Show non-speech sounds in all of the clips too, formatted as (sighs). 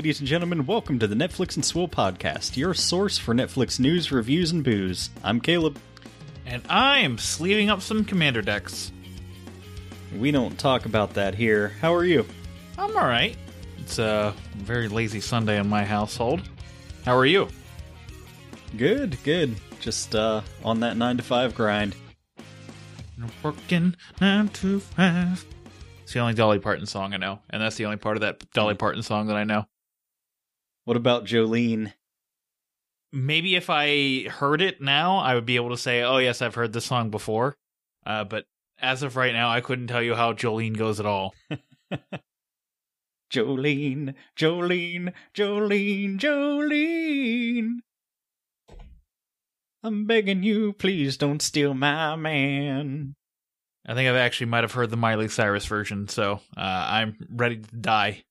Ladies and gentlemen. Welcome to the Netflix and Swill podcast, your source for Netflix news, reviews, and booze. I'm Caleb. And I am sleeving up some commander decks. We don't talk about that here. How are you? I'm alright. It's a very lazy Sunday in my household. How are you? Good, good. Just uh, on that nine to five grind. Working nine to five. It's the only Dolly Parton song I know, and that's the only part of that Dolly Parton song that I know. What about Jolene? Maybe if I heard it now, I would be able to say, "Oh yes, I've heard this song before." Uh, but as of right now, I couldn't tell you how Jolene goes at all. (laughs) Jolene, Jolene, Jolene, Jolene. I'm begging you, please don't steal my man. I think I've actually might have heard the Miley Cyrus version, so uh, I'm ready to die.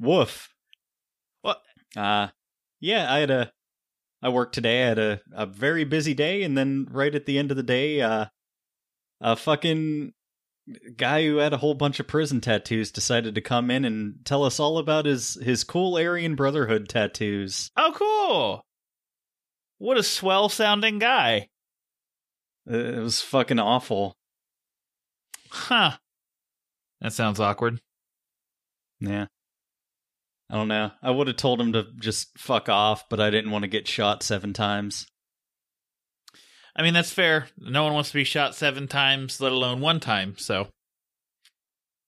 Woof. Uh yeah, I had a I worked today. I had a, a very busy day, and then right at the end of the day, uh a fucking guy who had a whole bunch of prison tattoos decided to come in and tell us all about his his cool Aryan Brotherhood tattoos. Oh, cool! What a swell sounding guy. It was fucking awful. Huh. That sounds awkward. Yeah. I don't know. I would have told him to just fuck off, but I didn't want to get shot seven times. I mean, that's fair. No one wants to be shot seven times, let alone one time, so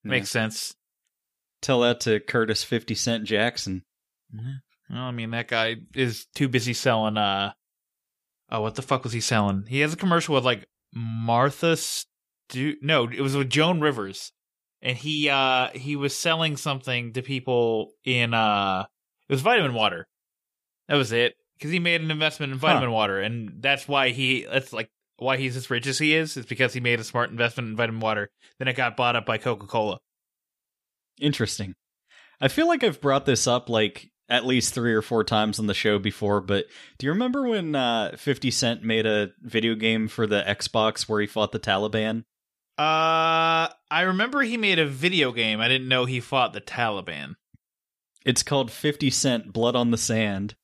makes sense. Tell that to Curtis 50 Cent Jackson. Well, I mean, that guy is too busy selling, uh, oh, what the fuck was he selling? He has a commercial with, like, Martha Stu, no, it was with Joan Rivers. And he, uh, he was selling something to people in, uh, it was vitamin water. That was it. Cause he made an investment in vitamin water. And that's why he, that's like, why he's as rich as he is, is because he made a smart investment in vitamin water. Then it got bought up by Coca Cola. Interesting. I feel like I've brought this up like at least three or four times on the show before, but do you remember when uh, 50 Cent made a video game for the Xbox where he fought the Taliban? Uh, I remember he made a video game. I didn't know he fought the Taliban. It's called 50 Cent Blood on the Sand.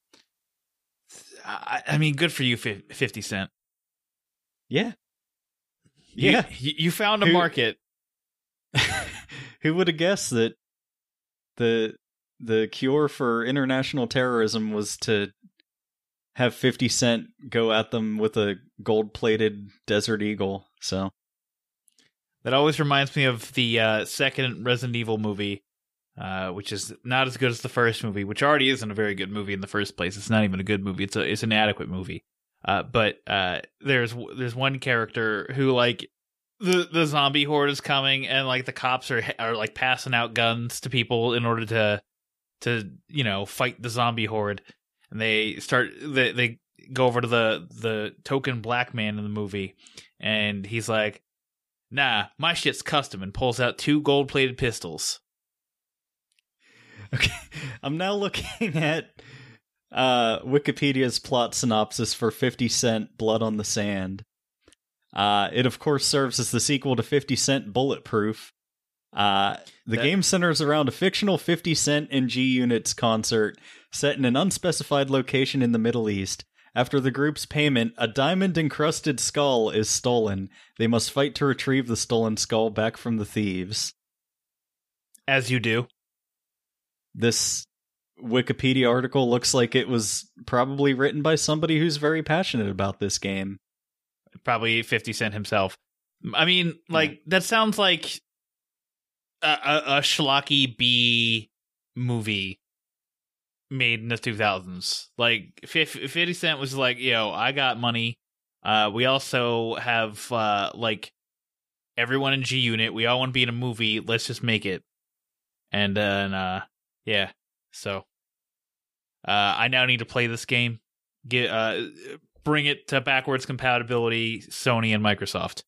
I, I mean, good for you, 50 Cent. Yeah. You- Yeah. You, you found a Who- market. (laughs) Who would have guessed that the the cure for international terrorism was to have 50 Cent go at them with a gold-plated Desert Eagle. So, That always reminds me of the uh, second Resident Evil movie, uh, which is not as good as the first movie, which already isn't a very good movie in the first place. It's not even a good movie. It's a it's an adequate movie. Uh, but uh, there's there's one character who like the the zombie horde is coming and like the cops are are like passing out guns to people in order to to you know fight the zombie horde and they start they they go over to the the token black man in the movie and he's like nah my shit's custom and pulls out two gold plated pistols okay, (laughs) I'm now looking (laughs) at uh Wikipedia's plot synopsis for 50 Cent Blood on the Sand. Uh it of course serves as the sequel to 50 Cent Bulletproof. Uh the That- game centers around a fictional 50 Cent and G Units concert set in an unspecified location in the Middle East. After the group's payment, a diamond encrusted skull is stolen. They must fight to retrieve the stolen skull back from the thieves. as you do this Wikipedia article looks like it was probably written by somebody who's very passionate about this game. probably 50 cent himself i mean like that sounds like a, a, a schlocky b movie made in the 2000s. Like 50 Cent was like, "Yo, I got money. Uh we also have uh like everyone in G Unit. We all want to be in a movie. Let's just make it." and then uh, yeah, so uh, I now need to play this game. Get uh, bring it to backwards compatibility, Sony and Microsoft.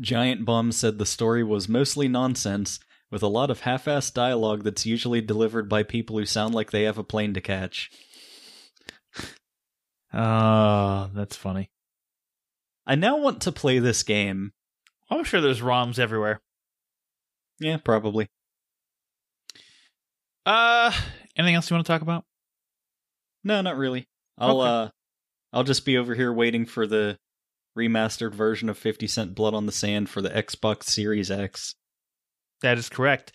Giant Bomb said the story was mostly nonsense, with a lot of half assed dialogue that's usually delivered by people who sound like they have a plane to catch. Oh, that's funny. I now want to play this game. I'm sure there's ROMs everywhere. Yeah, probably. Uh, anything else you want to talk about? No, not really. I'll Okay. uh I'll just be over here waiting for the remastered version of 50 Cent Blood on the Sand for the Xbox Series X. That is correct.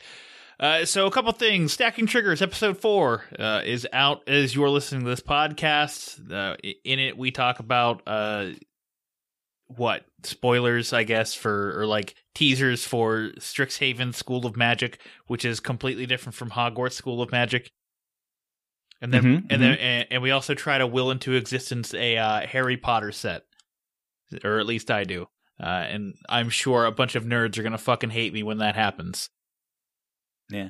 Uh, so a couple things. Stacking Triggers episode four uh, is out as you're listening to this podcast. Uh, in it, we talk about uh, what spoilers, I guess, for or like teasers for Strixhaven School of Magic, which is completely different from Hogwarts School of Magic. And then, Mhm, and then, and, and we also try to will into existence a uh, Harry Potter set, or at least I do. Uh, and I'm sure a bunch of nerds are gonna fucking hate me when that happens. Yeah.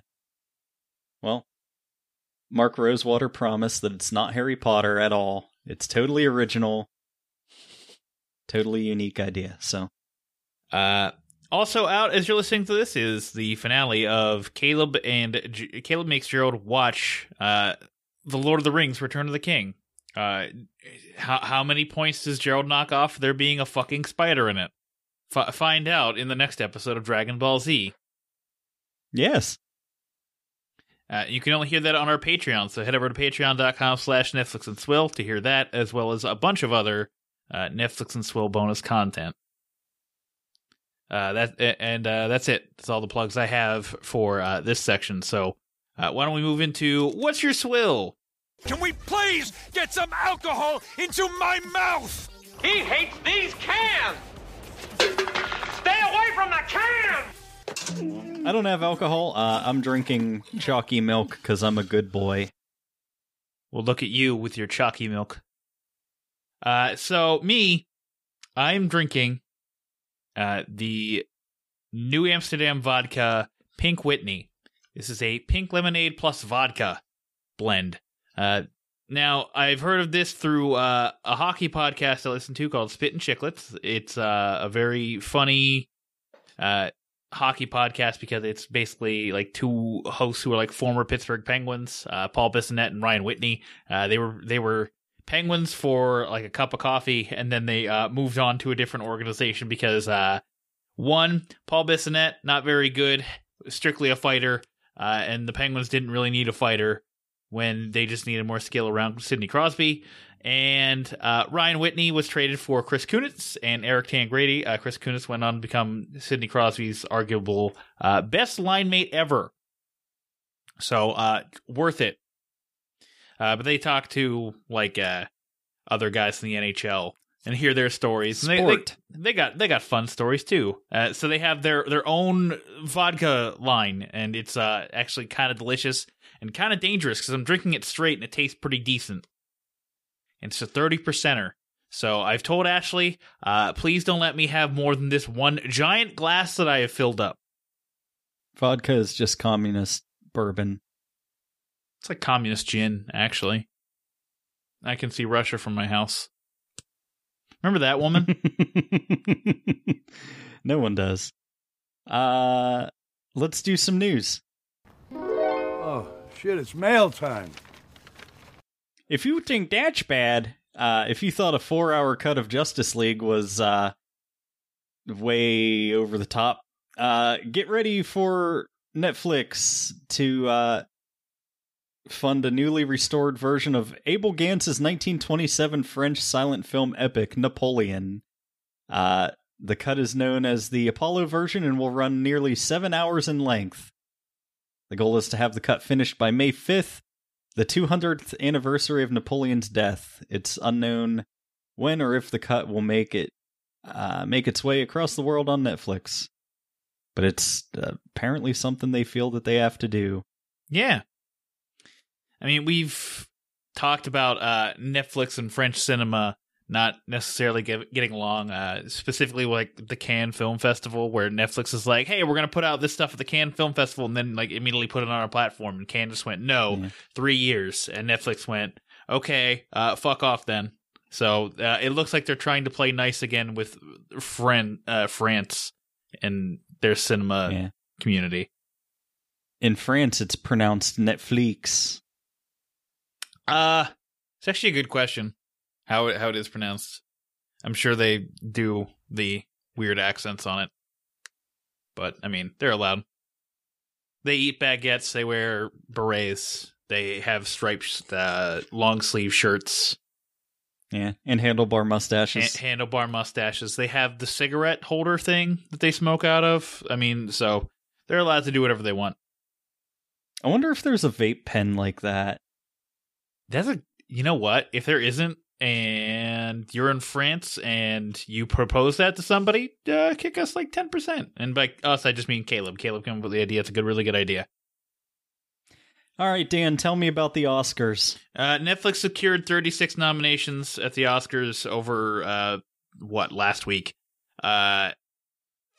Well, Mark Rosewater promised that it's not Harry Potter at all. It's totally original. Totally unique idea. So, Uh, also out as you're listening to this is the finale of Caleb and J- Caleb makes Gerald watch uh, the Lord of the Rings: Return of the King. Uh, how how many points does Gerald knock off there being a fucking spider in it? F- find out in the next episode of Dragon Ball Z. yes. Uh, you can only hear that on our Patreon, so head over to patreon.com slash Netflix and Swill to hear that, as well as a bunch of other uh, Netflix and Swill bonus content. Uh, that and uh, that's it. That's all the plugs I have for uh, this section. So uh, why don't we move into what's your swill? Can we please get some alcohol into my mouth? He hates these cans! Stay away from the can! I don't have alcohol. Uh, I'm drinking chalky milk because I'm a good boy. Well, look at you with your chalky milk. Uh, so me, I'm drinking uh, the New Amsterdam vodka Pink Whitney. This is a pink lemonade plus vodka blend. Uh, now I've heard of this through uh, a hockey podcast I listen to called Spit and Chicklets. It's uh, a very funny uh, hockey podcast because it's basically like two hosts who are like former Pittsburgh Penguins, uh, Paul Bissonnette and Ryan Whitney. Uh, they were they were Penguins for like a cup of coffee, and then they uh, moved on to a different organization because one Paul Bissonnette not very good, strictly a fighter, and the Penguins didn't really need a fighter when they just needed more skill around Sidney Crosby. And uh, Ryan Whitney was traded for Chris Kunitz and Eric Tangradi. Uh, Chris Kunitz went on to become Sidney Crosby's arguable uh, best line mate ever. So uh, worth it. Uh, but they talk to like uh, other guys in the NHL and hear their stories. They- they, they got they got fun stories too. Uh, so they have their their own vodka line, and it's uh, actually kind of delicious and kind of dangerous because I'm drinking it straight and it tastes pretty decent. And it's a thirty percenter. So I've told Ashley, uh, please don't let me have more than this one giant glass that I have filled up. Vodka is just communist bourbon. It's like communist gin, actually. I can see Russia from my house. Remember that woman? (laughs) no one does. Uh, let's do some news. Shit, it's mail time. If you think that's bad, uh, if you thought a four-hour cut of Justice League was uh, way over the top, uh, get ready for Netflix to uh, fund a newly restored version of Abel Gance's 1927 French silent film epic Napoleon. Uh, the cut is known as the Apollo version and will run nearly seven hours in length. The goal is to have the cut finished by May 5th, the 200th anniversary of Napoleon's death. It's unknown when or if the cut will make it uh, make its way across the world on Netflix, but it's uh, apparently something they feel that they have to do. yeah. I mean, we've talked about uh, Netflix and French cinema not necessarily get, getting along. Uh, specifically, like the Cannes Film Festival, where Netflix is like, "Hey, we're gonna put out this stuff at the Cannes Film Festival," and then like immediately put it on our platform. And Cannes just went, "No, three years," and Netflix went, "Okay, uh, fuck off then." So uh, it looks like they're trying to play nice again with friend uh, France and their cinema Yeah. community. In France, it's pronounced Netflix. Uh it's actually a good question. How it, how it is pronounced. I'm sure they do the weird accents on it. But I mean, they're allowed. They eat baguettes, they wear berets, they have striped uh, long sleeve shirts, Yeah, and handlebar ha- mustaches. handlebar mustaches. They have the cigarette holder thing that they smoke out of. I mean, so they're allowed to do whatever they want. I wonder if there's a vape pen like that. That's a you know what? If there isn't, and you're in France and you propose that to somebody, uh, kick us like ten percent. And by us, I just mean Caleb. Caleb came up with the idea. It's a good, really good idea. All right, Dan, tell me about the Oscars. Uh, Netflix secured 36 nominations at the Oscars over uh, what last week. Uh,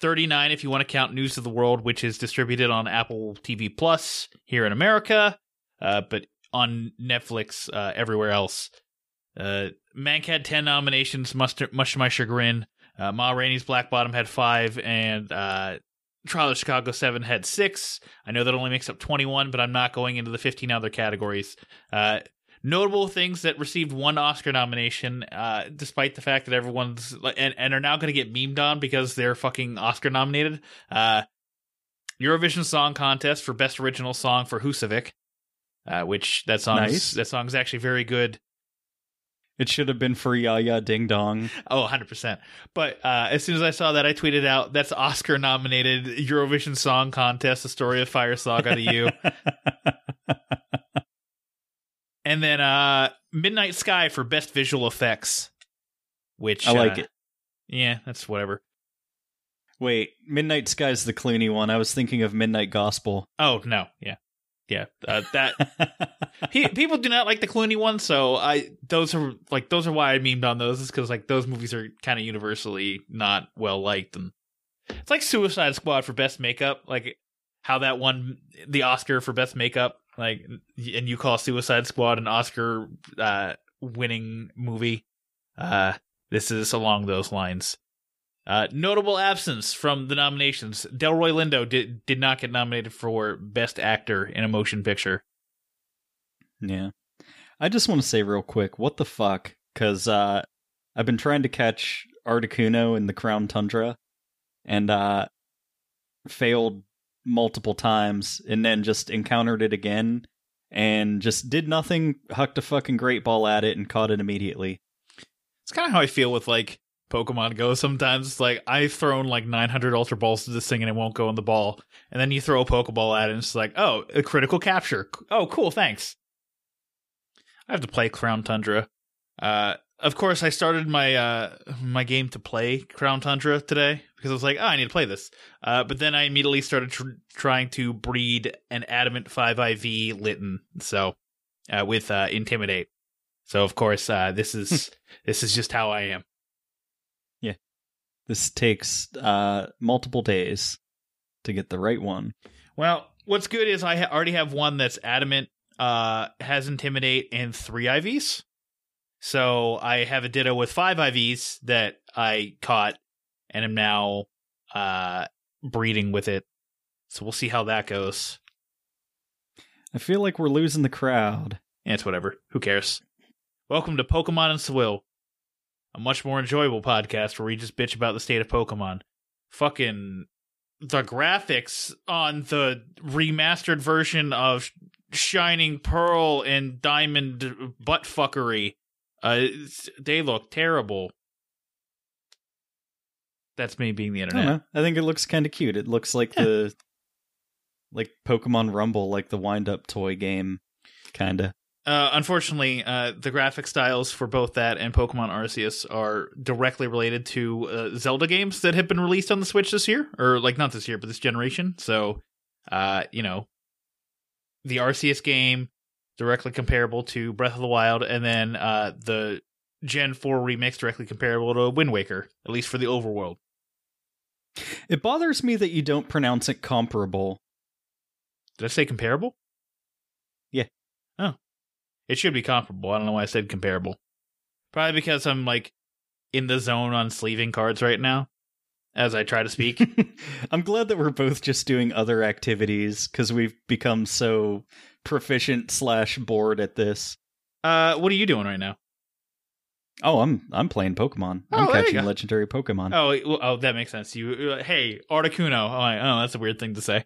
39 if you want to count News of the World, which is distributed on Apple TV Plus here in America, uh, but on Netflix uh, everywhere else. Uh, Mank had 10 nominations, much to, much to my chagrin. Uh, Ma Rainey's Black Bottom had five, and uh, Trial of Chicago 7 had six. I know that only makes up 21, but I'm not going into the 15 other categories. Uh, notable things that received one Oscar nomination, uh, despite the fact that everyone's and, and are now going to get memed on because they're fucking Oscar nominated. Uh, Eurovision Song Contest for Best Original Song for Husavik, uh, which that song Nice. that song is actually very good. It should have been for Yaya Ding Dong. Oh, 100%. But uh, as soon as I saw that, I tweeted out, that's Oscar nominated Eurovision Song Contest, The Story of Fire Saga to you. (laughs) and then uh, Midnight Sky for Best Visual Effects, which I like uh, it. Yeah, that's whatever. Wait, Midnight Sky's the Clooney one. I was thinking of Midnight Gospel. Oh, no. Yeah. Yeah. Uh, (laughs) that he, people do not like the Clooney one, so I those are like those are why I memed on those is because like those movies are kind of universally not well liked, and it's like Suicide Squad for best makeup, like how that won the Oscar for best makeup, like and you call Suicide Squad an Oscar uh, winning movie. Uh, this is along those lines. Uh, notable absence from the nominations: Delroy Lindo did did not get nominated for Best Actor in a Motion Picture. Yeah. I just want to say real quick, what the fuck? Because uh, I've been trying to catch Articuno in the Crown Tundra and uh, failed multiple times and then just encountered it again and just did nothing, hucked a fucking great ball at it and caught it immediately. It's kind of how I feel with like Pokemon Go. Sometimes it's like I've thrown like 900 Ultra Balls to this thing and it won't go in the ball, and then you throw a Pokeball at it and it's like, oh, a critical capture. Oh, cool, thanks. I have to play Crown Tundra. Uh, of course, I started my uh my game to play Crown Tundra today because I was like, oh, I need to play this. Uh, but then I immediately started tr- trying to breed an Adamant 5IV Litten, so uh, with uh, Intimidate. So of course, uh, this is (laughs) this is just how I am. This takes uh, multiple days to get the right one. Well, what's good is I ha- already have one that's adamant, uh, has intimidate, and three IVs. So I have a ditto with five IVs that I caught, and am now uh, breeding with it. So we'll see how that goes. I feel like we're losing the crowd. And it's whatever. Who cares? Welcome to Pokemon and Swill, a much more enjoyable podcast where we just bitch about the state of Pokemon. Fucking the graphics on the remastered version of Shining Pearl and Diamond buttfuckery, uh, they look terrible. That's me being the I internet. know. I think it looks kind of cute. It looks like the like Pokemon Rumble, like the wind up toy game, kind of. Uh, unfortunately, uh, the graphic styles for both that and Pokemon Arceus are directly related to uh, Zelda games that have been released on the Switch this year, or like not this year, but this generation. So, uh, you know, the Arceus game directly comparable to Breath of the Wild, and then uh, the Gen 4 remakes directly comparable to Wind Waker, at least for the overworld. It bothers me that you don't pronounce it comparable. Did I say comparable? Yeah. Oh. It should be comparable. I don't know why I said comparable. Probably because I'm like in the zone on sleeving cards right now as I try to speak. (laughs) I'm glad that we're both just doing other activities because we've become so proficient slash bored at this. uh, what are you doing right now? Oh, I'm I'm playing Pokemon. Oh, I'm catching legendary Pokemon. Oh, oh, that makes sense. You, uh, hey, Articuno. Oh, I- oh, that's a weird thing to say.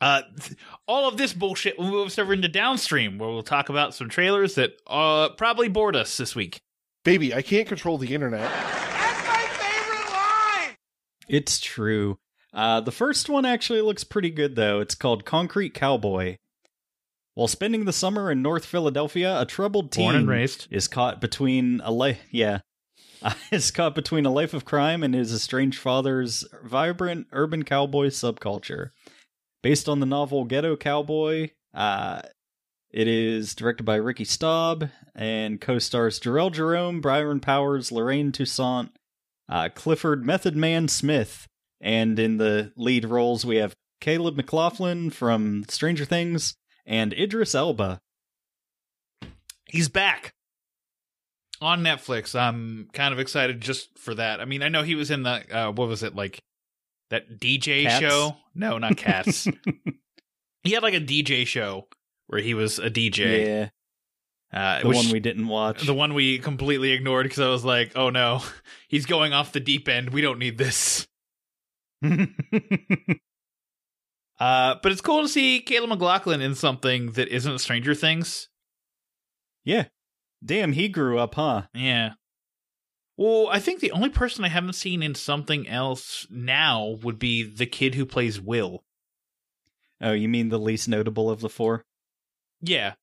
Uh, th- all of this bullshit will move us over into downstream, where we'll talk about some trailers that uh probably bored us this week. Baby, I can't control the internet. That's my favorite line! It's true. Uh, the first one actually looks pretty good though. It's called Concrete Cowboy. While spending the summer in North Philadelphia, a troubled teen Born and raised. is caught between a life yeah (laughs) is caught between a life of crime and his estranged father's vibrant urban cowboy subculture based on the novel ghetto cowboy uh it is directed by ricky staub and co-stars Jharrel jerome byron bowers lorraine toussaint uh, clifford method man smith and in the lead roles we have caleb mclaughlin from stranger things and idris elba He's back on Netflix. I'm kind of excited just for that. I mean, I know he was in the uh, what was it like that DJ Cats? show? No, not Cats. (laughs) he had like a DJ show where he was a DJ. yeah uh, the which- one we didn't watch the one we completely ignored because I was like, oh no, (laughs) he's going off the deep end. We don't need this. (laughs) Uh, but it's cool to see Caleb McLaughlin in something that isn't Stranger Things. yeah. Damn, he grew up, huh? Yeah. Well, I think the only person I haven't seen in something else now would be the kid who plays Will. Oh, you mean the least notable of the four? Yeah.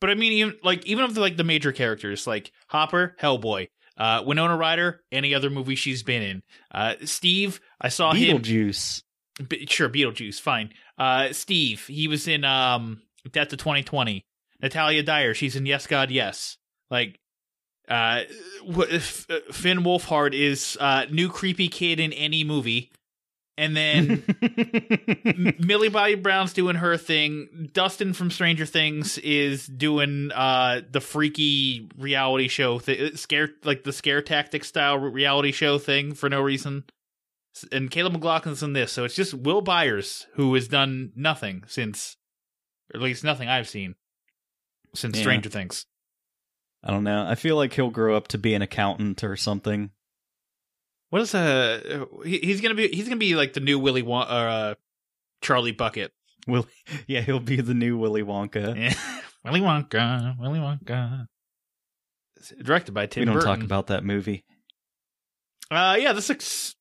But I mean, even like even of the like the major characters, like Hopper, Hellboy, uh, Winona Ryder, any other movie she's been in. Uh, Steve, I saw him. Beetlejuice. Sure, Beetlejuice, fine. Uh, Steve, he was in um Death to 2020. Natalia Dyer, she's in Yes God Yes. Like, uh, uh, Finn Wolfhard is uh new creepy kid in any movie, and then (laughs) Millie Bobby Brown's doing her thing. Dustin from Stranger Things is doing uh the freaky reality show th- scare like the scare tactic style reality show thing for no reason. And Caleb McLaughlin's in this, so it's just Will Byers who has done nothing since, or at least nothing I've seen since Yeah. Stranger Things. I don't know. I feel like he'll grow up to be an accountant or something. What is uh he, he's gonna be he's gonna be like the new Willy Wonka, uh Charlie Bucket. Will (laughs) yeah, he'll be the new Willy Wonka. Yeah. (laughs) Willy Wonka, Willy Wonka. It's Directed by Tim we don't Burton. talk about that movie. Uh, yeah, this looks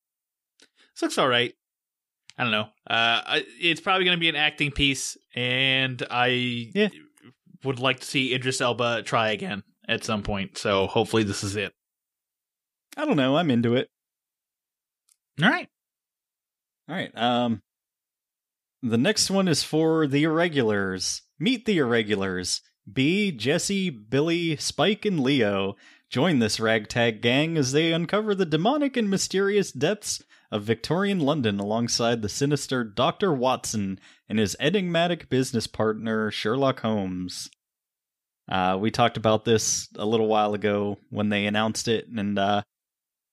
this looks all right. I don't know. Uh, it's probably going to be an acting piece, and I Yeah. would like to see Idris Elba try again at some point. So hopefully, this is it. I don't know. I'm into it. All right. All right. Um, the next one is for the Irregulars. Meet the Irregulars. B, Jesse, Billy, Spike, and Leo join this ragtag gang as they uncover the demonic and mysterious depths of Victorian London alongside the sinister Dr. Watson and his enigmatic business partner, Sherlock Holmes. Uh, we talked about this a little while ago when they announced it, and uh,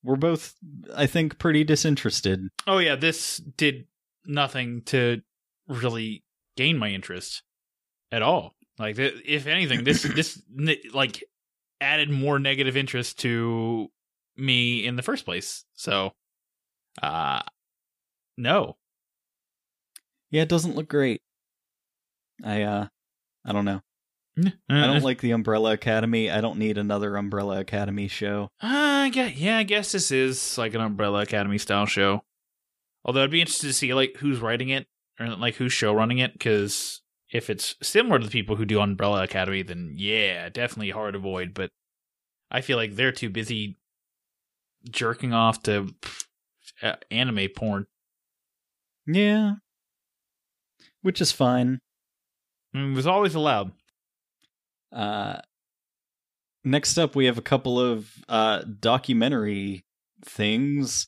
we're both, I think, pretty disinterested. Oh yeah, this did nothing to really gain my interest at all. Like, if anything, this (coughs) this like added more negative interest to me in the first place. So, uh, no. Yeah, it doesn't look great. I uh I don't know. Uh, I don't like the Umbrella Academy. I don't need another Umbrella Academy show. Uh, yeah, yeah, I guess this is like an Umbrella Academy style show. Although I'd be interested to see like who's writing it or like who's show running it, because if it's similar to the people who do Umbrella Academy, then yeah, definitely hard to avoid. But I feel like they're too busy jerking off to uh, anime porn. Yeah. Which is fine. I mean, it was always allowed. Uh next up, we have a couple of uh, documentary things.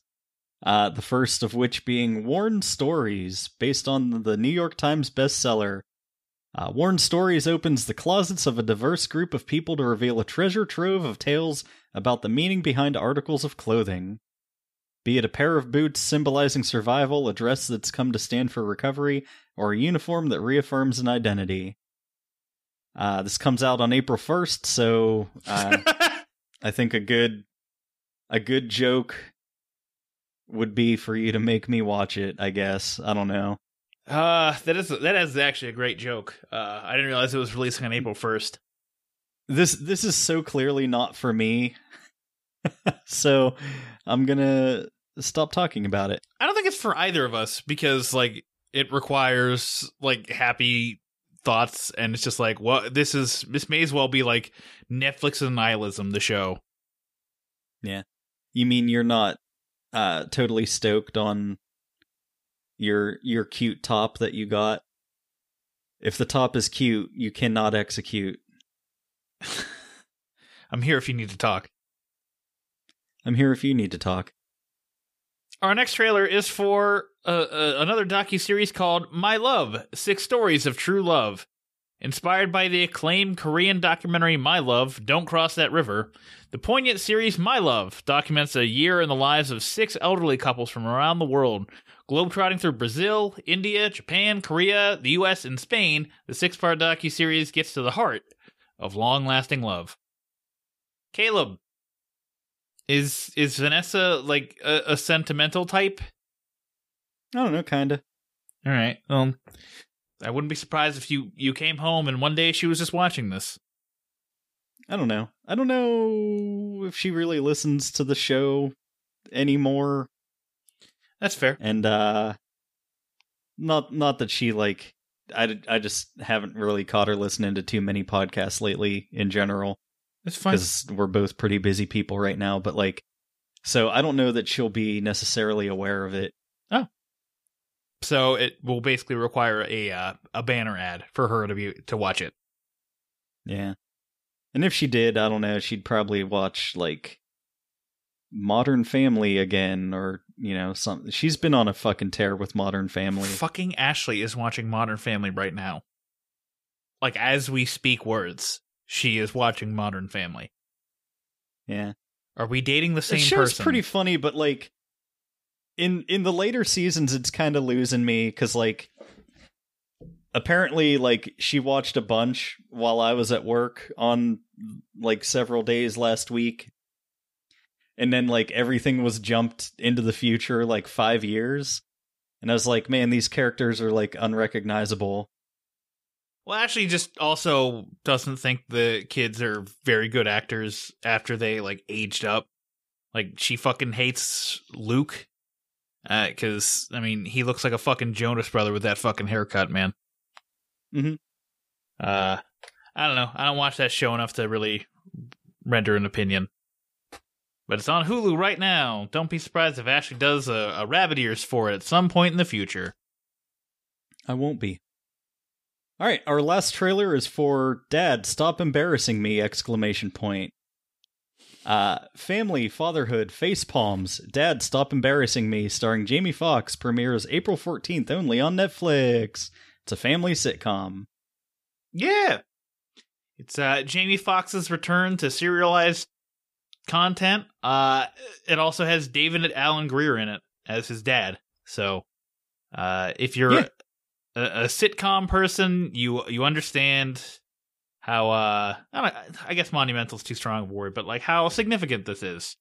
Uh, the first of which being Worn Stories, based on the New York Times bestseller. Uh, Worn Stories opens the closets of a diverse group of people to reveal a treasure trove of tales about the meaning behind articles of clothing. Be it a pair of boots symbolizing survival, a dress that's come to stand for recovery, or a uniform that reaffirms an identity. Uh, this comes out on April 1st, so uh, (laughs) I think a good a good joke would be for you to make me watch it, I guess. I don't know. Uh, that is that is actually a great joke. Uh, I didn't realize it was releasing on April first. This this is so clearly not for me. (laughs) so I'm going to stop talking about it. I don't think it's for either of us because like it requires like happy thoughts and it's just like well this is this may as well be like Netflix and nihilism the show. Yeah. You mean you're not uh totally stoked on your your cute top that you got? If the top is cute, you cannot execute. (laughs) I'm here if you need to talk. I'm here if you need to talk. Our next trailer is for uh, uh, another docu series called My Love: Six Stories of True Love. Inspired by the acclaimed Korean documentary My Love, Don't Cross That River, the poignant series My Love documents a year in the lives of six elderly couples from around the world. Globetrotting through Brazil, India, Japan, Korea, the US, and Spain, the six-part docu-series gets to the heart of long-lasting love. Caleb, is is Vanessa like a, a sentimental type? I don't know, kind of. All right. Well, I wouldn't be surprised if you you came home and one day she was just watching this. I don't know. I don't know if she really listens to the show anymore That's fair. and uh not not that she like I, I just haven't really caught her listening to too many podcasts lately in general It's fine. because we're both pretty busy people right now but like so i don't know that she'll be necessarily aware of it Oh, So it will basically require a uh, a banner ad for her to be to watch it. yeah and if she did i don't know she'd probably watch like modern family again or you know something she's been on a fucking tear with modern family Fucking Ashley is watching Modern Family right now. Like as we speak words, she is watching Modern Family. yeah Are we dating the same the show's person? pretty funny, but like in in the later seasons, it's kind of losing me because like apparently like she watched a bunch while I was at work on like several days last week, and then like everything was jumped into the future like five years, and I was like, man, these characters are like unrecognizable. Well, Ashley just also doesn't think the kids are very good actors after they like aged up. Like she fucking hates Luke because I mean he looks like a fucking Jonas brother with that fucking haircut, man. Mhm. Uh, I don't know. I don't watch that show enough to really render an opinion. But it's on Hulu right now. Don't be surprised if Ashley does a, a rabbit ears for it at some point in the future. I won't be. All right, our last trailer is for Dad, stop embarrassing me exclamation point. Uh Family, Fatherhood, Face Palms, Dad, stop embarrassing me starring Jamie Foxx premieres April 14th only on Netflix. It's a family sitcom. Yeah. It's uh Jamie Foxx's return to serialized content. Uh it also has David Alan Grier in it as his dad. So uh if you're Yeah. A, a sitcom person, you you understand how uh I, I guess monumental is too strong a word, but like how significant this is.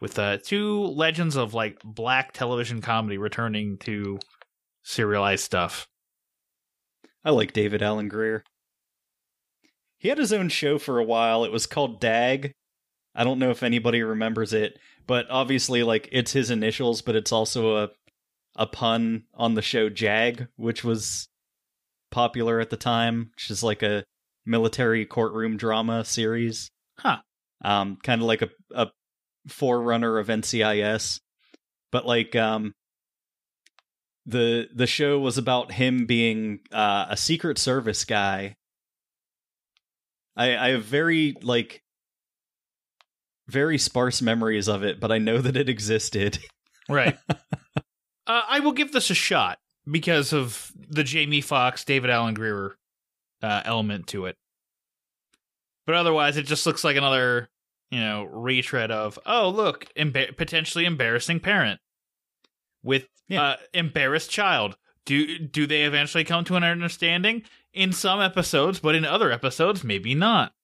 With uh two legends of like black television comedy returning to serialized stuff. I like David Alan Grier. He had his own show for a while. It was called Dag. I don't know if anybody remembers it, but obviously like it's his initials, but it's also a a pun on the show Jag, which was popular at the time, which is like a military courtroom drama series. Huh. Um kind of like a a forerunner of NCIS. But like um the the show was about him being uh, a secret service guy. I I have very like very sparse memories of it, but I know that it existed. (laughs) Right. Uh, I will give this a shot because of the Jamie Foxx, David Alan Grier uh, element to it. But otherwise, it just looks like another, you know, retread of, oh, look, potentially embarrassing parent with Yeah. uh, embarrassed child. Do do they eventually come to an understanding? In some episodes, but in other episodes, maybe not.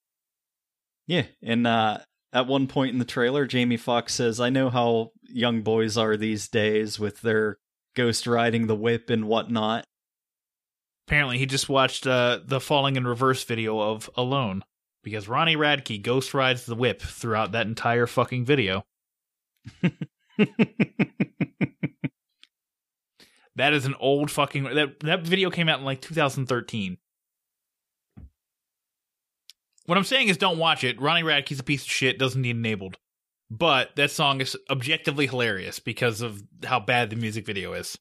Yeah, and uh, at one point in the trailer, Jamie Foxx says, "I know how young boys are these days with their ghost riding the whip and whatnot." Apparently, he just watched uh, the falling in reverse video of Alone because Ronnie Radke ghost rides the whip throughout that entire fucking video. (laughs) That is an old fucking that that video came out in like 2013. What I'm saying is don't watch it. Ronnie Radke's a piece of shit, doesn't need enabled. But that song is objectively hilarious because of how bad the music video is.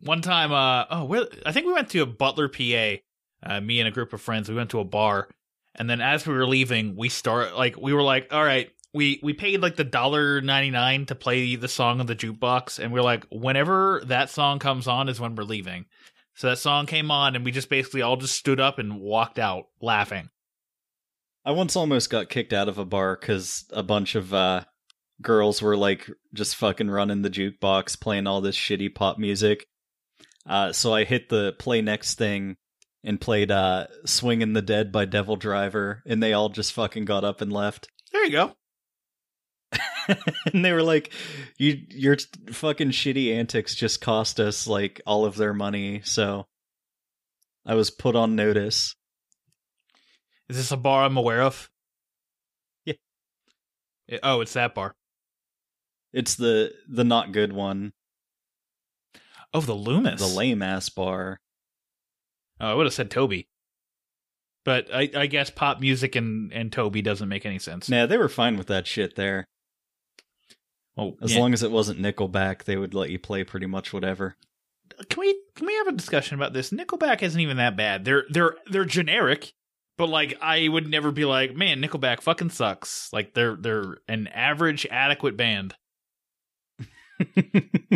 One time, uh, oh, where, I think we went to a Butler, PA. Uh, me and a group of friends, we went to a bar, and then as we were leaving, we start like we were like, all right, we we paid like the dollar ninety nine to play the song on the jukebox, and we are like, whenever that song comes on is when we're leaving. So that song came on, and we just basically all just stood up and walked out laughing. I once almost got kicked out of a bar because a bunch of uh, girls were like just fucking running the jukebox, playing all this shitty pop music. Uh, so I hit the play next thing and played uh, "Swingin' the Dead" by Devil Driver, and they all just fucking got up and left. There you go. (laughs) and they were like, "You, your fucking shitty antics just cost us like all of their money." So I was put on notice. Is this a bar I'm aware of? Yeah. Eh, Oh, it's that bar. It's the the not good one, Oh, the Loomis. the lame ass bar. Oh, I would have said Toby. But I, I guess pop music and, and Toby doesn't make any sense. Nah, they were fine with that shit there. Oh, As yeah. long as it wasn't Nickelback, they would let you play pretty much whatever. can we can we have a discussion about this? Nickelback isn't even that bad. They're they're they're generic, but like I would never be like, man, Nickelback fucking sucks. Like they're they're an average, adequate band. (laughs)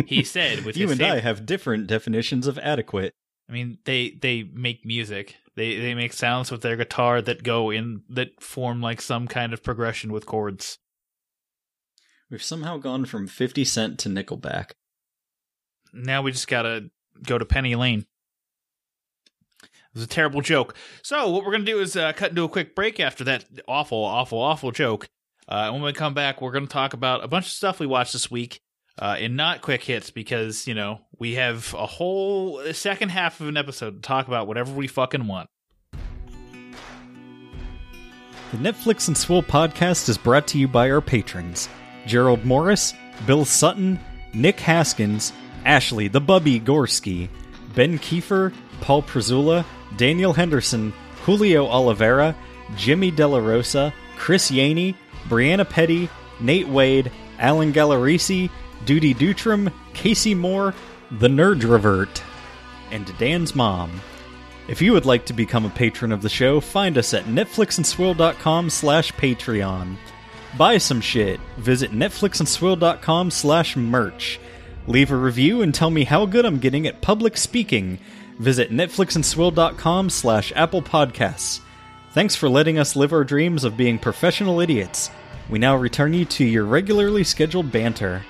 He said with you and I have different definitions of adequate. I mean, they they make music. They they make sounds with their guitar that go in that form like some kind of progression with chords. We've somehow gone from 50 Cent to Nickelback. Now we just gotta go to Penny Lane. It was a terrible joke. So what we're gonna do is uh, cut into a quick break after that awful, awful, awful joke. Uh, and when we come back, we're gonna talk about a bunch of stuff we watched this week, uh, and not quick hits because you know we have a whole second half of an episode to talk about whatever we fucking want. The Netflix and Swill podcast is brought to you by our patrons Gerald Morris, Bill Sutton, Nick Haskins, Ashley the Bubby Gorski, Ben Kiefer, Paul Prezula, Daniel Henderson, Julio Oliveira, Jimmy De La Rosa, Chris Yaney, Brianna Petty, Nate Wade, Alan Gallerisi, Duty Dutram, Casey Moore, The Nerd Revert, and Dan's mom. If you would like to become a patron of the show, find us at netflixandswill.com slash patreon. Buy some shit. Visit netflixandswill.com slash merch. Leave a review and tell me how good I'm getting at public speaking. Visit netflixandswill.com slash apple podcasts. Thanks for letting us live our dreams of being professional idiots. We now return you to your regularly scheduled banter.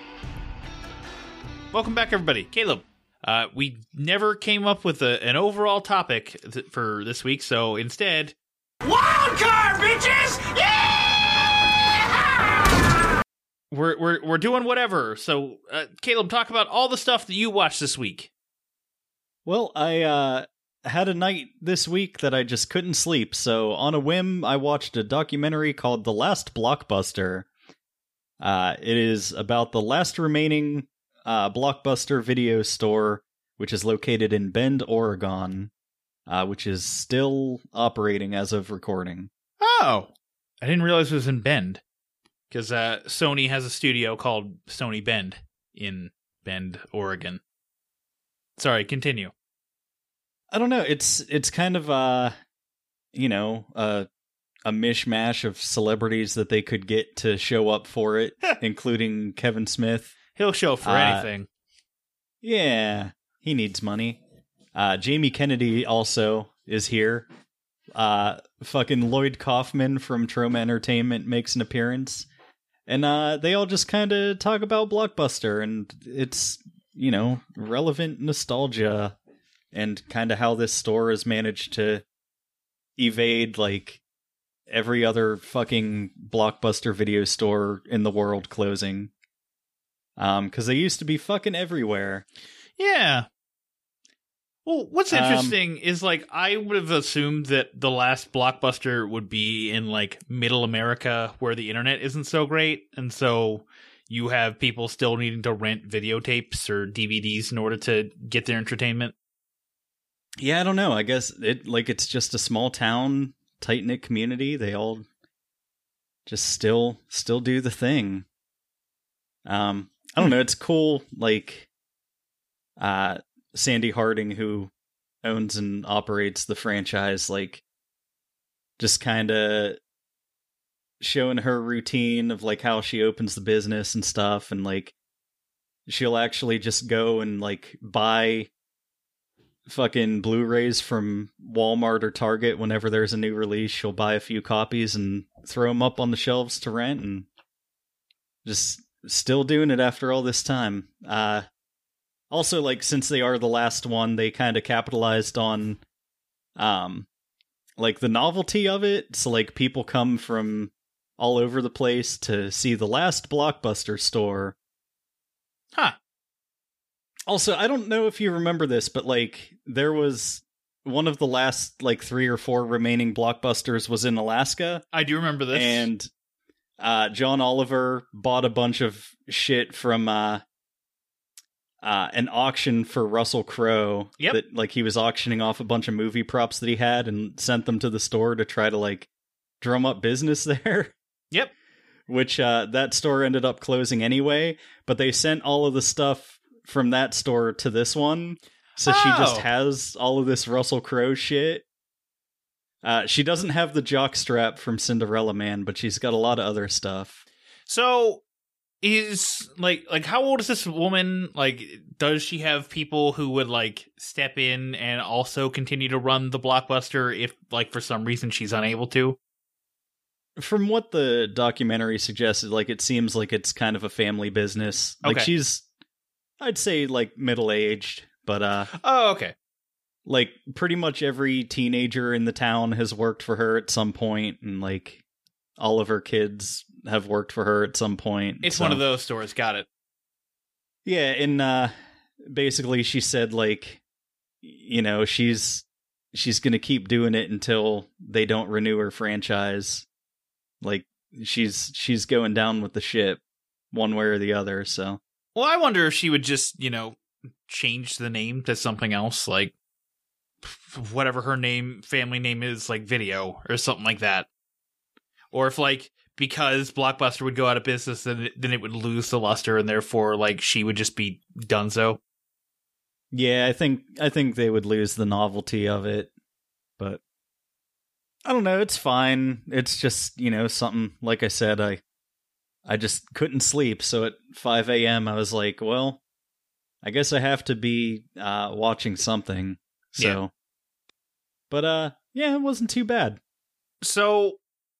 Welcome back, everybody. Caleb, uh, we never came up with a, an overall topic th- for this week, so instead, Wild card, bitches! Yeah! we're we're we're doing whatever. So, uh, Caleb, talk about all the stuff that you watched this week. Well, I uh, had a night this week that I just couldn't sleep, so on a whim, I watched a documentary called The Last Blockbuster. Uh, it is about the last remaining uh, Blockbuster video store, which is located in Bend, Oregon, uh, which is still operating as of recording. Oh, I didn't realize it was in Bend because uh, Sony has a studio called Sony Bend in Bend, Oregon. Sorry, continue. I don't know. It's it's kind of uh, you know, a a mishmash of celebrities that they could get to show up for it, (laughs) including Kevin Smith. He'll show for Uh, anything. Yeah, he needs money. Uh, Jamie Kennedy also is here. Uh, fucking Lloyd Kaufman from Troma Entertainment makes an appearance. And uh, they all just kind of talk about Blockbuster and it's, you know, relevant nostalgia and kind of how this store has managed to evade like every other fucking Blockbuster video store in the world closing. Um, because they used to be fucking everywhere. Yeah. Well, what's Um, interesting is like I would have assumed that the last blockbuster would be in like middle America where the internet isn't so great, and so you have people still needing to rent videotapes or DVDs in order to get their entertainment. Yeah, I don't know. I guess it like it's just a small town, tight knit community. They all just still still do the thing. Um, I don't know. It's cool. Like, uh, Sandi Harding, who owns and operates the franchise, like, just kind of showing her routine of like how she opens the business and stuff, and like she'll actually just go and like buy fucking Blu-rays from Walmart or Target whenever there's a new release. She'll buy a few copies and throw them up on the shelves to rent, and just still doing it after all this time. Uh, also, like since they are the last one, they kind of capitalized on, um, like the novelty of it. So like people come from all over the place to see the last blockbuster store. Huh. Also, I don't know if you remember this, but like there was one of the last like three or four remaining blockbusters was in Alaska, I do remember this. and uh, John Oliver bought a bunch of shit from uh, uh, an auction for Russell Crowe. Yep. That like he was auctioning off a bunch of movie props that he had and sent them to the store to try to like drum up business (laughs) there. Yep. Which uh, that store ended up closing anyway, but they sent all of the stuff from that store to this one. So she just Oh. has all of this Russell Crowe shit. Uh, she doesn't have the jock strap from Cinderella Man, but she's got a lot of other stuff. So is like like how old is this woman? Like does she have people who would like step in and also continue to run the blockbuster if like for some reason she's unable to? From what the documentary suggested, like it seems like it's kind of a family business. Like Okay. she's, I'd say like middle aged, but uh, Oh, okay. like pretty much every teenager in the town has worked for her at some point, and like all of her kids have worked for her at some point. It's so- one of those stores. Got it. Yeah, and uh basically she said like you know, she's she's going to keep doing it until they don't renew her franchise. Like she's she's going down with the ship one way or the other, so Well, I wonder if she would just, you know, change the name to something else, like whatever her name, family name is, like Video or something like that. Or if, like, because Blockbuster would go out of business, then it, then it would lose the luster, and therefore, like, she would just be done so. yeah, I think I think they would lose the novelty of it, I don't know, it's fine. It's just, you know, something like I said, I I just couldn't sleep, so at 5 a.m. I was like, well, I guess I have to be uh watching something. So Yeah. But uh yeah, it wasn't too bad. So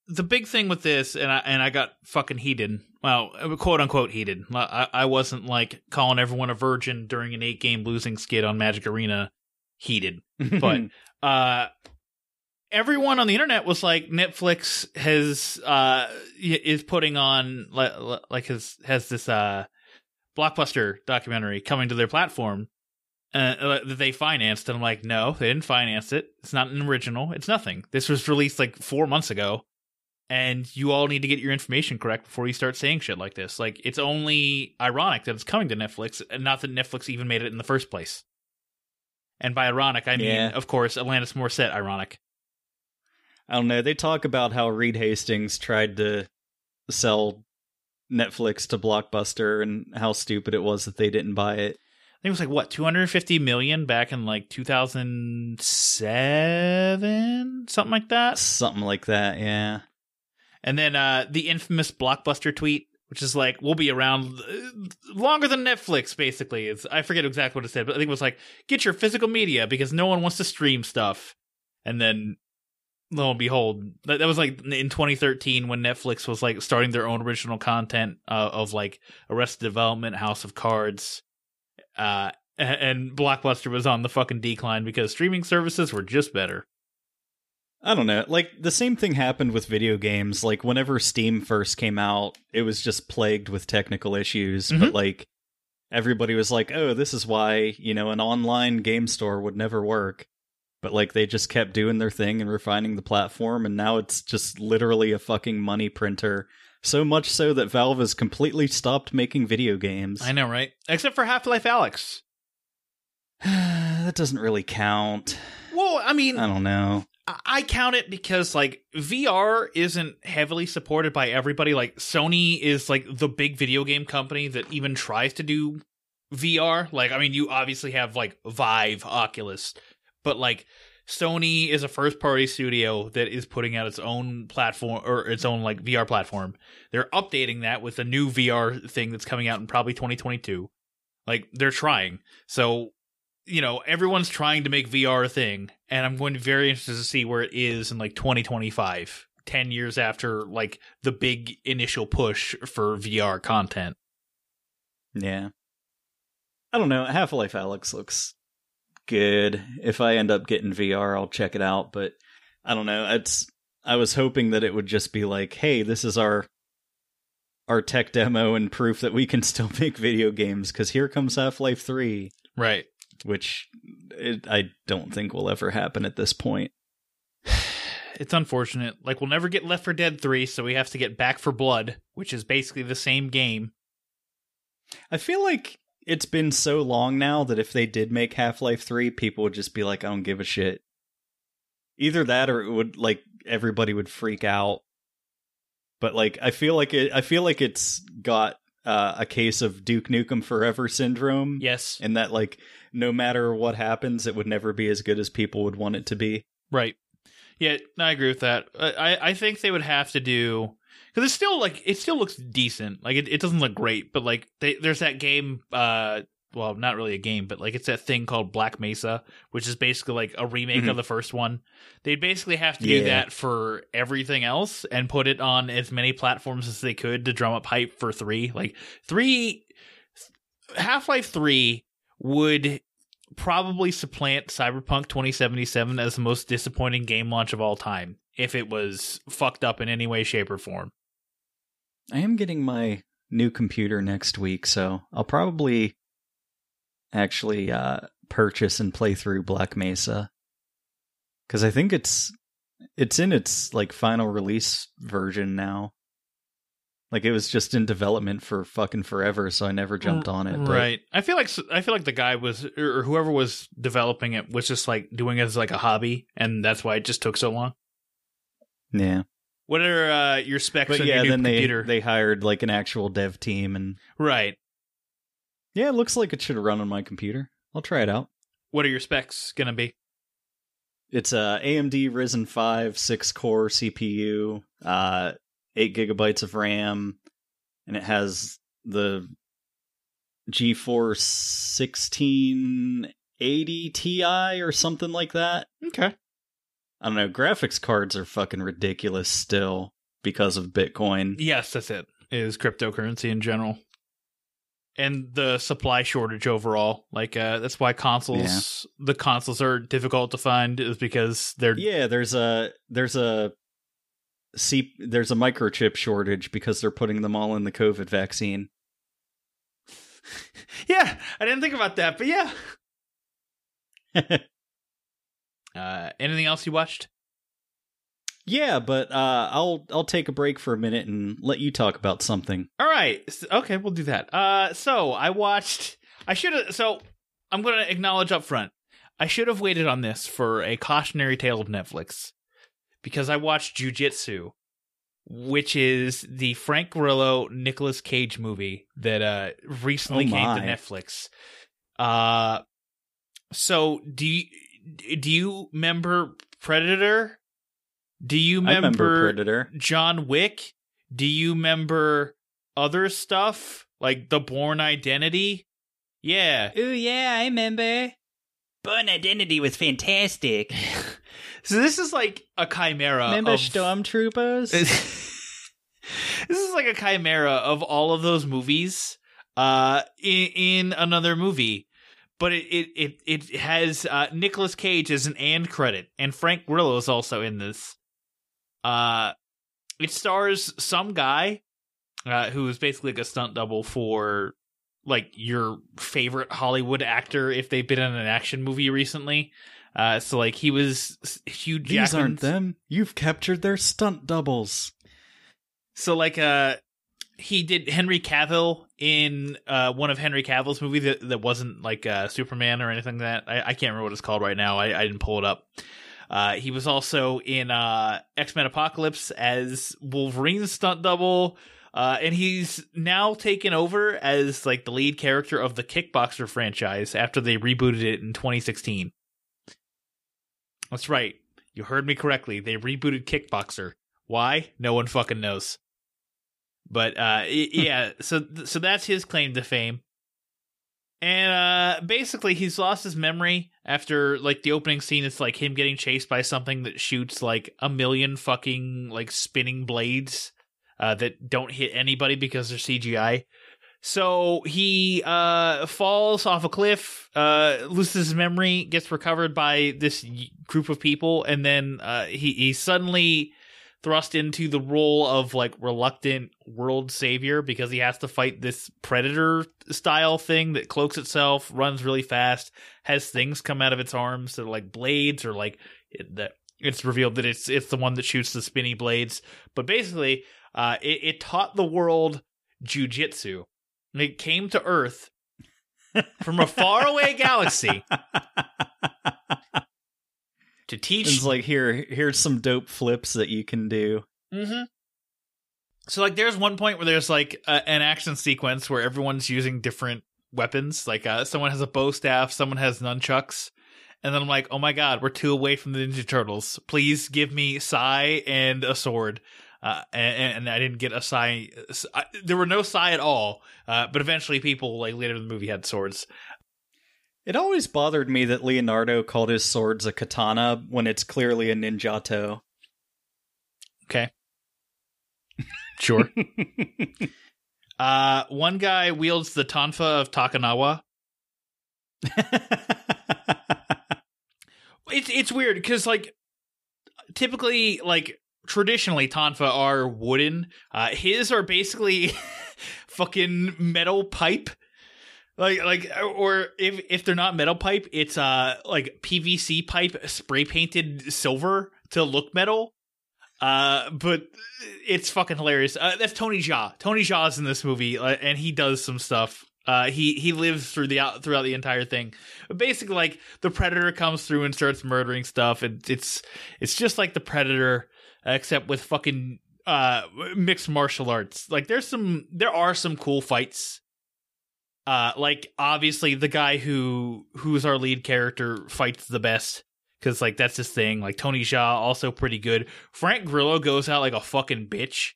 the big thing with this, and I and I got fucking heated. Well, quote unquote heated. I, I wasn't like calling everyone a virgin during an eight game losing skid on Magic Arena. Heated. (laughs) But uh everyone on the internet was like netflix has uh is putting on li- li- like has has this uh blockbuster documentary coming to their platform uh, that they financed. And i'm like no they didn't finance it. It's not an original. It's nothing. This was released like four months ago. And you all need to get your information correct before you start saying shit like this. Like it's only ironic that it's coming to netflix and not that netflix even made it in the first place. And by ironic i mean Yeah. of course Alanis Morissette ironic I don't know. They talk about how Reed Hastings tried to sell Netflix to Blockbuster and how stupid it was that they didn't buy it. I think it was like what 250 million back in like 2007, something like that. Something like that, yeah. And then uh the infamous blockbuster tweet, which is like we'll be around uh, longer than Netflix. Basically, it's I forget exactly what it said, but I think it was like get your physical media because no one wants to stream stuff. And then lo and behold, that, that was like in 2013 when Netflix was like starting their own original content uh, of like Arrested Development, House of Cards, uh, and Blockbuster was on the fucking decline because streaming services were just better. I don't know. Like the same thing happened with video games. Like whenever Steam first came out, it was just plagued with technical issues, Mhm. but like everybody was like, "Oh, this is why, you know, an online game store would never work." But like they just kept doing their thing and refining the platform and now it's just literally a fucking money printer. So much so that Valve has completely stopped making video games. I know, right? Except for Half Life Alyx. (sighs) that doesn't really count. Well, I mean, I don't know. I- I count it because like VR isn't heavily supported by everybody. Like Sony is like the big video game company that even tries to do VR. Like, I mean, you obviously have like Vive, Oculus, but like Sony is a first party studio that is putting out its own platform or its own like VR platform. They're updating that with a new VR thing that's coming out in probably 2022. Like they're trying. So, you know, everyone's trying to make VR a thing, and I'm going to be very interested to see where it is in like 2025, 10 years after like the big initial push for VR content. Yeah. I don't know. Half Life Alyx looks good. If I end up getting VR, I'll check it out, but I don't know. It's I was hoping that it would just be like, "Hey, this is our our tech demo and proof that we can (laughs) still make video games cuz here comes Half-Life 3." Right. Which it, I don't think will ever happen at this point. (sighs) It's unfortunate. Like we'll never get Left 4 Dead 3, so we have to get Back 4 Blood, which is basically the same game. I feel like it's been so long now that if they did make Half Life 3, people would just be like, I don't give a shit. Either that or it would like everybody would freak out. But like I feel like it I feel like it's got uh, a case of Duke Nukem Forever syndrome. Yes. And that like no matter what happens, it would never be as good as people would want it to be. Right. Yeah, I agree with that. I I I think they would have to do because it's still like it still looks decent. Like it, it doesn't look great, but like they, there's that game. uh Well, not really a game, but like it's that thing called Black Mesa, which is basically like a remake Mhm. of the first one. They'd basically have to Yeah. do that for everything else and put it on as many platforms as they could to drum up hype for three. Like three, Half Life Three would probably supplant Cyberpunk 2077 as the most disappointing game launch of all time if it was fucked up in any way, shape, or form. I am getting my new computer next week, so I'll probably actually uh, purchase and play through Black Mesa because I think it's it's in its like final release version now. Like it was just in development for fucking forever, so I never jumped on it. but- Right. I feel like I feel like the guy was or whoever was developing it was just like doing it as like a hobby, and that's why it just took so long. yeah. What are uh, your specs But on yeah, your new then they computer? they hired like an actual dev team, and right. yeah, it looks like it should run on my computer. I'll try it out. What are your specs gonna be? It's a AMD Ryzen 5 six core CPU, uh, eight gigabytes of RAM, and it has the GeForce 1680 Ti or something like that. Okay. I don't know. Graphics cards are fucking ridiculous still because of Bitcoin. Yes, that's it. Is cryptocurrency in general. And the supply shortage overall. Like uh that's why consoles the consoles are difficult to find is because they're Yeah, there's a there's a see there's a microchip shortage because they're putting them all in the COVID vaccine. (laughs) Yeah, I didn't think about that, but yeah. (laughs) Uh anything else you watched? Yeah, but uh, I'll I'll take a break for a minute and let you talk about something. All right. Okay, we'll do that. Uh so I watched I should have so I'm going to acknowledge up front. I should have waited on this for a cautionary tale of Netflix because I watched Jujitsu, which is the Frank Grillo Nicolas Cage movie that uh recently Oh came to. Netflix. Uh, so do you do you remember Predator? Do you remember remember Predator. John Wick? Do you remember other stuff like The Bourne Identity? Yeah. Oh yeah, I remember. Born Identity was fantastic. (laughs) So this is like a chimera. remember of, Stormtroopers? (laughs) this is like a chimera of all of those movies uh in, in another movie but it it it, it has uh Nicolas Cage as an and credit and Frank Grillo is also in this uh it stars some guy uh who is basically like a stunt double for like your favorite Hollywood actor if they've been in an action movie recently uh so like he was Hugh These aren't them. You've captured their stunt doubles. So like uh he did Henry Cavill in uh one of Henry Cavill's movie that, that wasn't like uh Superman or anything like that I, I can't remember what it's called right now. I, I didn't pull it up. Uh he was also in uh X-Men Apocalypse as Wolverine's stunt double. Uh and he's now taken over as like the lead character of the Kickboxer franchise after they rebooted it in 2016. That's right. You heard me correctly. They rebooted Kickboxer. Why? No one fucking knows. But uh (laughs) yeah, so so that's his claim to fame. And uh basically he's lost his memory after like the opening scene it's like him getting chased by something that shoots like a million fucking like spinning blades uh that don't hit anybody because they're CGI. So he uh falls off a cliff, uh loses his memory, gets recovered by this group of people and then uh he he suddenly thrust into the role of like reluctant world savior because he has to fight this predator style thing that cloaks itself, runs really fast, has things come out of its arms that are like blades or like that it's revealed that it's it's the one that shoots the spinny blades. But basically, uh, it, it taught the world jujitsu. It came to Earth from a faraway galaxy (laughs) to teach It's like here, here's some dope flips that you can do. Mm-hmm. So like, there's one point where there's like a, an action sequence where everyone's using different weapons. Like, uh, someone has a bow staff, someone has nunchucks, and then I'm like, oh my god, we're two away from the Ninja Turtles. Please give me Sai and a sword. Uh, and, and I didn't get a Sai. I, there were no Sai at all. Uh, but eventually, people like later in the movie had swords. It always bothered me that Leonardo called his swords a katana when it's clearly a ninjato. Okay. (laughs) Sure. (laughs) uh, one guy wields the tonfa of Takanawa. (laughs) It's it's weird because like typically like traditionally tonfa are wooden. Uh, his are basically fucking metal pipe. Like like or if if they're not metal pipe, it's uh like PVC pipe spray painted silver to look metal. Uh, but it's fucking hilarious. Uh, that's Tony Jaa. Tony Jaa's in this movie, uh, and he does some stuff. Uh, he he lives through the out throughout the entire thing. But basically, like the predator comes through and starts murdering stuff, and it's it's just like the predator, except with fucking uh mixed martial arts. Like there's some there are some cool fights. Uh, like obviously the guy who who's our lead character fights the best because like that's his thing. Like Tony Jaa also pretty good. Frank Grillo goes out like a fucking bitch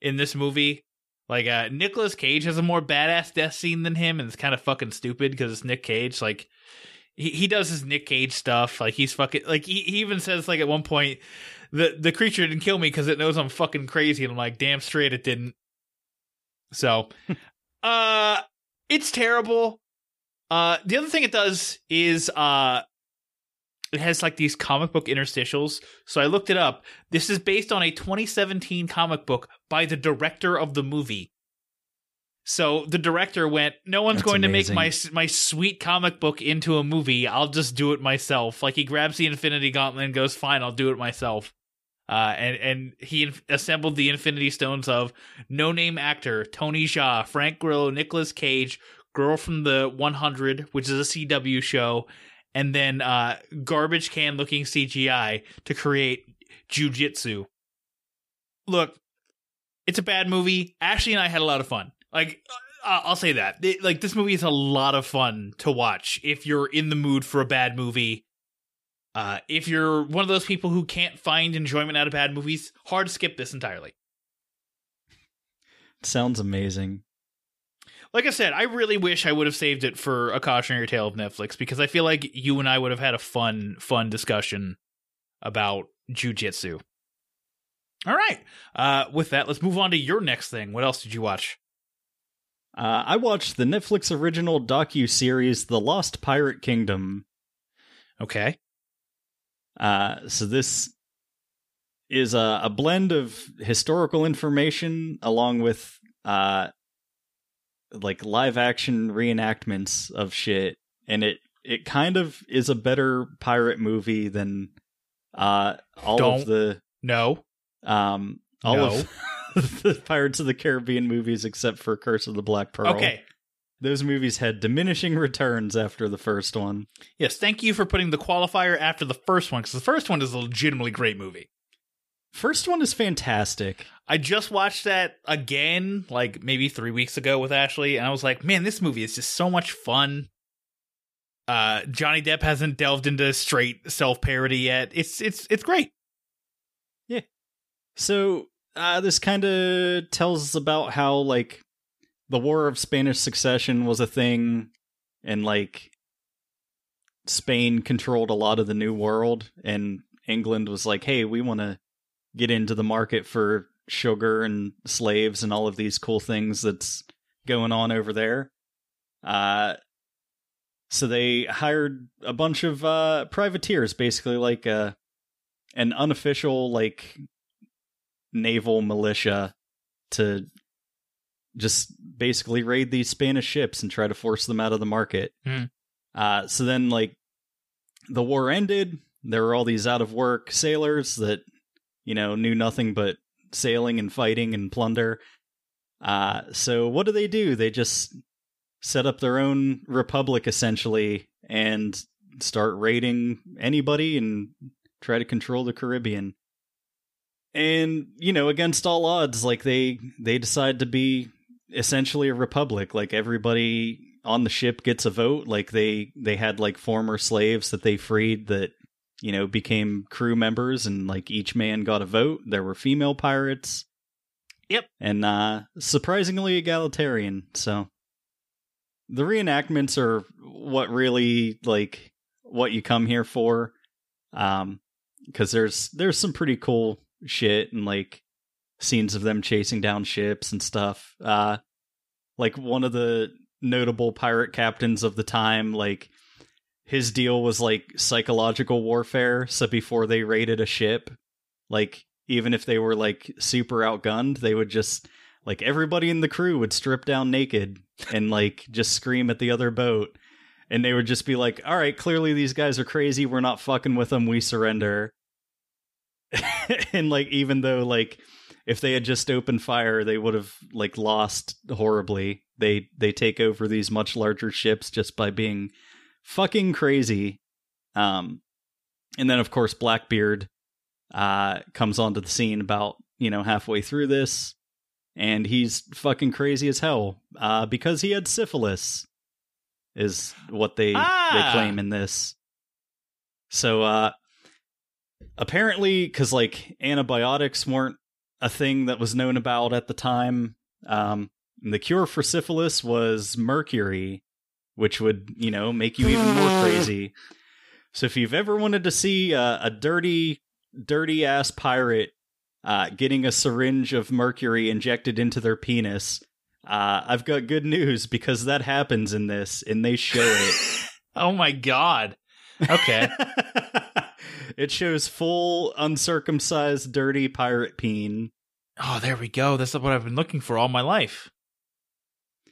in this movie. Like uh Nicolas Cage has a more badass death scene than him, and it's kind of fucking stupid because it's Nick Cage. Like he he does his Nick Cage stuff. Like he's fucking like he, he even says like at one point the the creature didn't kill me because it knows I'm fucking crazy, and I'm like damn straight it didn't. So, (laughs) uh, it's terrible. Uh, the other thing it does is uh it has like these comic book interstitials. So I looked it up. This is based on a 2017 comic book by the director of the movie. So the director went, "No one's That's going amazing. to make my my sweet comic book into a movie. I'll just do it myself." Like he grabs the Infinity Gauntlet and goes, "Fine, I'll do it myself." Uh, and and he in- assembled the Infinity Stones of no name actor Tony Jaa, Frank Grillo, Nicolas Cage, Girl from the 100, which is a CW show, and then uh, garbage can looking CGI to create jujitsu. Look, it's a bad movie. Ashley and I had a lot of fun. Like, Uh, I'll say that. Like this movie is a lot of fun to watch if you're in the mood for a bad movie. Uh, if you're one of those people who can't find enjoyment out of bad movies, hard to skip this entirely. Sounds amazing. Like I said, I really wish I would have saved it for a cautionary tale of Netflix because I feel like you and I would have had a fun, fun discussion about jujitsu. All right. Uh, with that, let's move on to your next thing. What else did you watch? Uh, I watched the Netflix original docu series The Lost Pirate Kingdom. Okay. Uh, so this is a, a blend of historical information along with uh, like live action reenactments of shit, and it it kind of is a better pirate movie than uh, all Don't. of the No. um all No. of (laughs) the Pirates of the Caribbean movies except for Curse of the Black Pearl. Okay. Those movies had diminishing returns after the first one. Yes. Thank you for putting the qualifier after the first one because the first one is a legitimately great movie. First one is fantastic. I just watched that again, like maybe three weeks ago with Ashley, and I was like, man, this movie is just so much fun. Uh, Johnny Depp hasn't delved into straight self parody yet. It's it's it's great. Yeah. So uh, this kind of tells us about how like the War of Spanish Succession was a thing, and like Spain controlled a lot of the New World, and England was like, "Hey, we want to get into the market for sugar and slaves and all of these cool things that's going on over there." Uh, so they hired a bunch of uh, privateers, basically like a an unofficial like naval militia to just basically raid these Spanish ships and try to force them out of the market. Hmm. Uh, so then, like, the war ended. There were all these out of work sailors that, you know, knew nothing but sailing and fighting and plunder. Uh, so what do they do? They just set up their own republic essentially and start raiding anybody and try to control the Caribbean and you know against all odds like they they decide to be essentially a republic. Like everybody on the ship gets a vote. Like they they had like former slaves that they freed that you know became crew members and like each man got a vote. There were female pirates. Yep. and uh surprisingly egalitarian. So the reenactments are what really like what you come here for. Um because there's there's some pretty cool shit and like scenes of them chasing down ships and stuff. Uh like one of the notable pirate captains of the time, like his deal was like psychological warfare. So before they raided a ship, like even if they were like super outgunned, they would just like everybody in the crew would strip down naked and like just scream at the other boat. And they would just be like, all right, clearly these guys are crazy. We're not fucking with them. We surrender. (laughs) and like even though like if they had just opened fire they would have like lost horribly. They they take over these much larger ships just by being fucking crazy. Um and then of course blackbeard uh comes onto the scene about you know halfway through this and he's fucking crazy as hell uh because he had syphilis is what they Ah. they claim in this. So uh apparently because like antibiotics weren't a thing that was known about at the time um the cure for syphilis was mercury which would you know make you even more crazy so if you've ever wanted to see uh, a dirty dirty ass pirate uh, getting a syringe of mercury injected into their penis uh, i've got good news because that happens in this and they show it (laughs) Oh my god. Okay. (laughs) it shows full uncircumcised dirty pirate peen. oh, there we go. That's what I've been looking for all my life.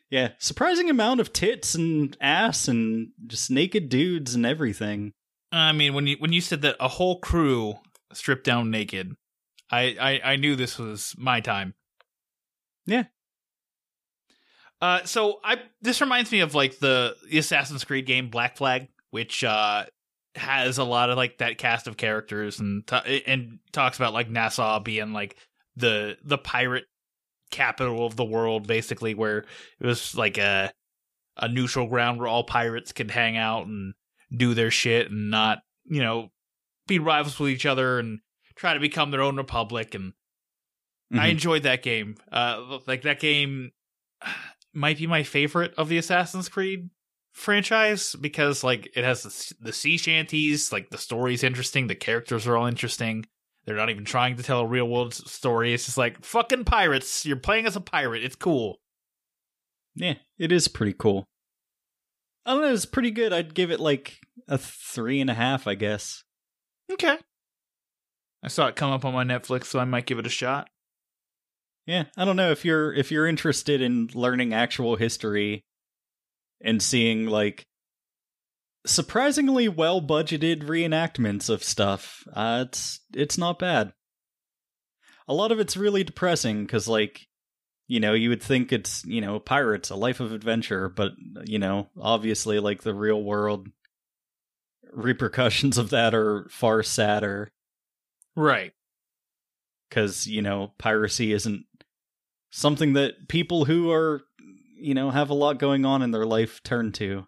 Yeah, surprising amount of tits and ass and just naked dudes and everything. I mean, when you when you said that a whole crew stripped down naked, I I, I knew this was my time. Yeah. Uh, so I this reminds me of like the, the Assassin's Creed game Black Flag, which uh has a lot of like that cast of characters and ta- and talks about like Nassau being like the the pirate capital of the world, basically, where it was like a a neutral ground where all pirates could hang out and do their shit and not, you know, be rivals with each other and try to become their own republic. And I Mhm. enjoyed that game. Uh, like that game might be my favorite of the Assassin's Creed franchise because like it has the, the sea shanties, like the story's interesting, the characters are all interesting. They're not even trying to tell a real world story. It's just like fucking pirates. You're playing as a pirate. It's cool. Yeah, it is pretty cool. I don't know, it's pretty good. I'd give it like a three and a half, I guess. Okay. I saw it come up on my Netflix, so I might give it a shot. Yeah, I don't know if you're if you're interested in learning actual history and seeing like surprisingly well budgeted reenactments of stuff. Uh, it's it's not bad. A lot of it's really depressing because like you know you would think it's you know pirates a life of adventure but you know obviously like the real world repercussions (laughs) of that are far sadder Right. because you know piracy isn't something that people who are you know have a lot going on in their life turn to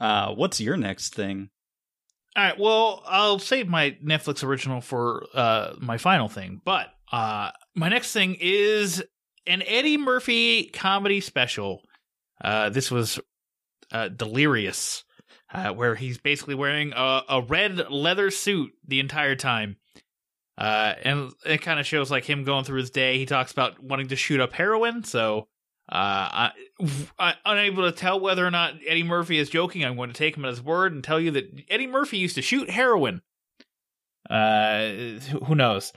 uh what's your next thing All right. Well, I'll save my Netflix original for uh, my final thing. But uh, my next thing is an Eddie Murphy comedy special. Uh, this was uh, Delirious, uh, where he's basically wearing a, a red leather suit the entire time. Uh, and it kind of shows like him going through his day. He talks about wanting to shoot up heroin. So, uh, I, I, unable to tell whether or not Eddie Murphy is joking, I'm going to take him at his word and tell you that Eddie Murphy used to shoot heroin. Uh, who who knows?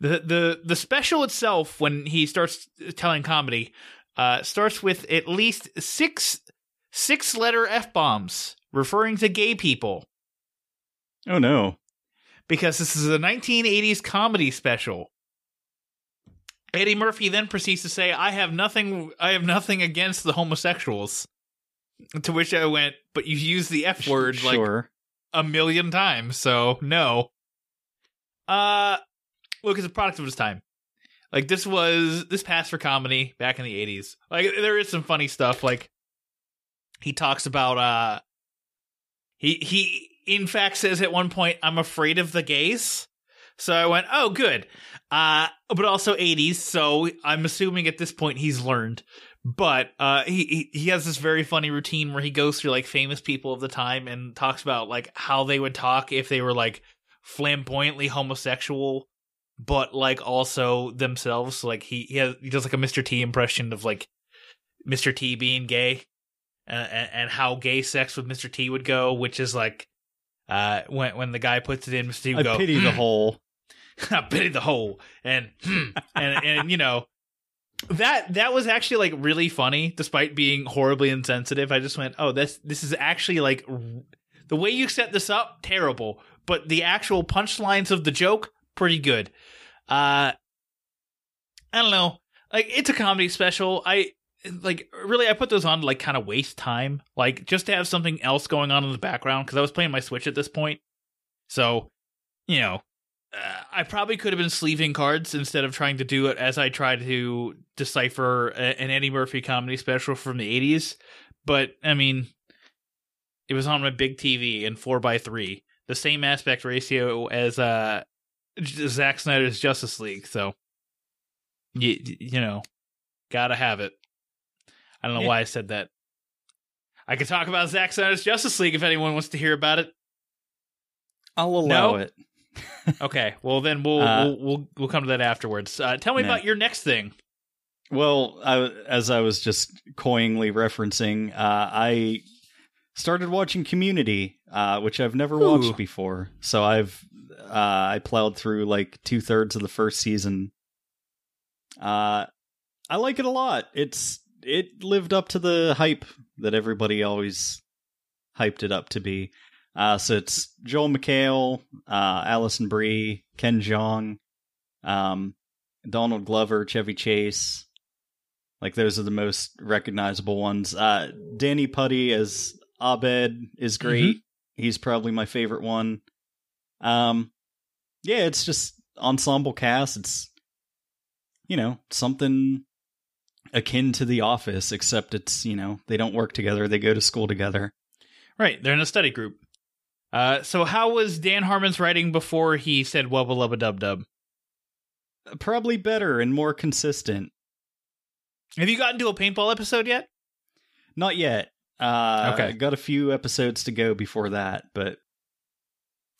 The the the special itself, when he starts telling comedy, uh, starts with at least six six letter f bombs referring to gay people oh no because this is a 1980s comedy special. Eddie Murphy then proceeds to say, "I have nothing. I have nothing against the homosexuals." To which I went, "But you use the f word like sure a million times, so no." Uh, look, it's a product of its time. Like this was this passed for comedy back in the 80s. Like there is some funny stuff. Like he talks about uh, he he in fact says at one point, "I'm afraid of the gays." So I went, "Oh, good." Uh, but also 80s, so I'm assuming at this point he's learned. But uh, he, he he has this very funny routine where he goes through like famous people of the time and talks about like how they would talk if they were like flamboyantly homosexual, but like also themselves. So, like he he has he does like a Mr. T impression of like Mr. T being gay, and, and, how gay sex with Mr. T would go, which is like uh when when the guy puts it in, Mr. T would i go, pity the "Hmm." whole (laughs) I pity the hole, and hmm, and and you know that that was actually like really funny, despite being horribly insensitive. I just went, oh, this this is actually like r- the way you set this up, terrible, but the actual punchlines of the joke, pretty good. Uh, I don't know, like it's a comedy special. I like really, I put those on to like kind of waste time, like just to have something else going on in the background because I was playing my Switch at this point, so you know uh, I probably could have been sleeving cards instead of trying to do it as I tried to decipher a, an Eddie Murphy comedy special from the 80s. But, I mean, it was on my big TV in 4x3, the same aspect ratio as uh, Zack Snyder's Justice League. So, you, you know, gotta have it. I don't know Yeah. why I said that. I could talk about Zack Snyder's Justice League if anyone wants to hear about it. i'll allow No? it (laughs) Okay, well then we'll Uh, we'll, we'll we'll come to that afterwards. Uh, tell me Nah. about your next thing. Well, I, as I was just coyingly referencing, uh, I started watching Community, uh, which I've never Ooh. watched before. So I've uh, I plowed through like two thirds of the first season. Uh, I like it a lot. It's it lived up to the hype that everybody always hyped it up to be. Uh, so it's Joel McHale, uh, Alison Brie, Ken Jeong, um, Donald Glover, Chevy Chase. Like those are the most recognizable ones. Uh, Danny Pudi as Abed is great. He's probably my favorite one. Um, yeah, it's just ensemble cast. It's you know, something akin to The Office, except it's, you know, they don't work together, they go to school together. Right, they're in a study group. Uh, so how was Dan Harmon's writing before he said wubba lubba dub dub? Probably better and more consistent. Have you gotten to a paintball episode yet? Not yet. Uh, Okay. Got a few episodes to go before that, but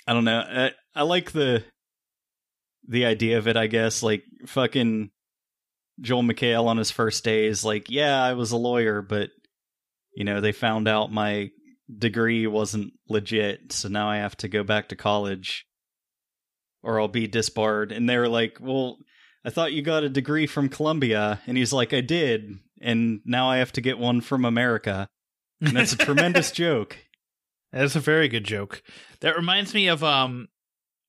I don't know. I, I like the the idea of it. I guess like fucking Joel McHale on his first day is like, yeah, I was a lawyer, but you know they found out my degree wasn't legit, so now I have to go back to college, or I'll be disbarred. And they were like, well. I thought you got a degree from Columbia. And he's like, I did. And now I have to get one from America. And that's a tremendous (laughs) joke. That's a very good joke. That reminds me of um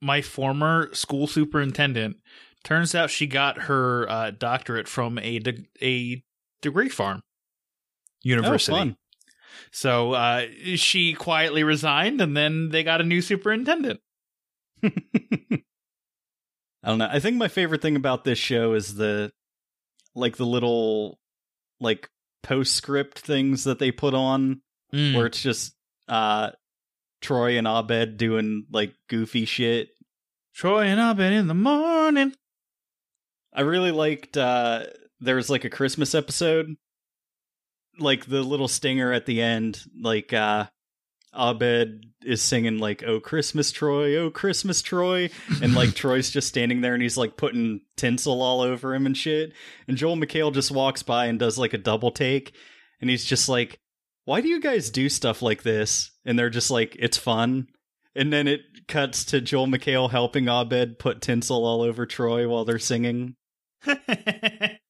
my former school superintendent. Turns out she got her uh, doctorate from a de- a degree farm university. Oh. So uh, she quietly resigned, and then they got a new superintendent. (laughs) I don't know. I think my favorite thing about this show is the like the little like postscript things that they put on Mm. where it's just uh Troy and Abed doing like goofy shit. Troy and Abed in the morning. I really liked uh there's like a Christmas episode like the little stinger at the end like uh Abed is singing like "Oh Christmas Troy, oh Christmas Troy," and like (laughs) Troy's just standing there and he's like putting tinsel all over him and shit. And Joel McHale just walks by and does like a double take, and he's just like, "Why do you guys do stuff like this?" And they're just like, "It's fun." And then it cuts to Joel McHale helping Abed put tinsel all over Troy while they're singing. (laughs)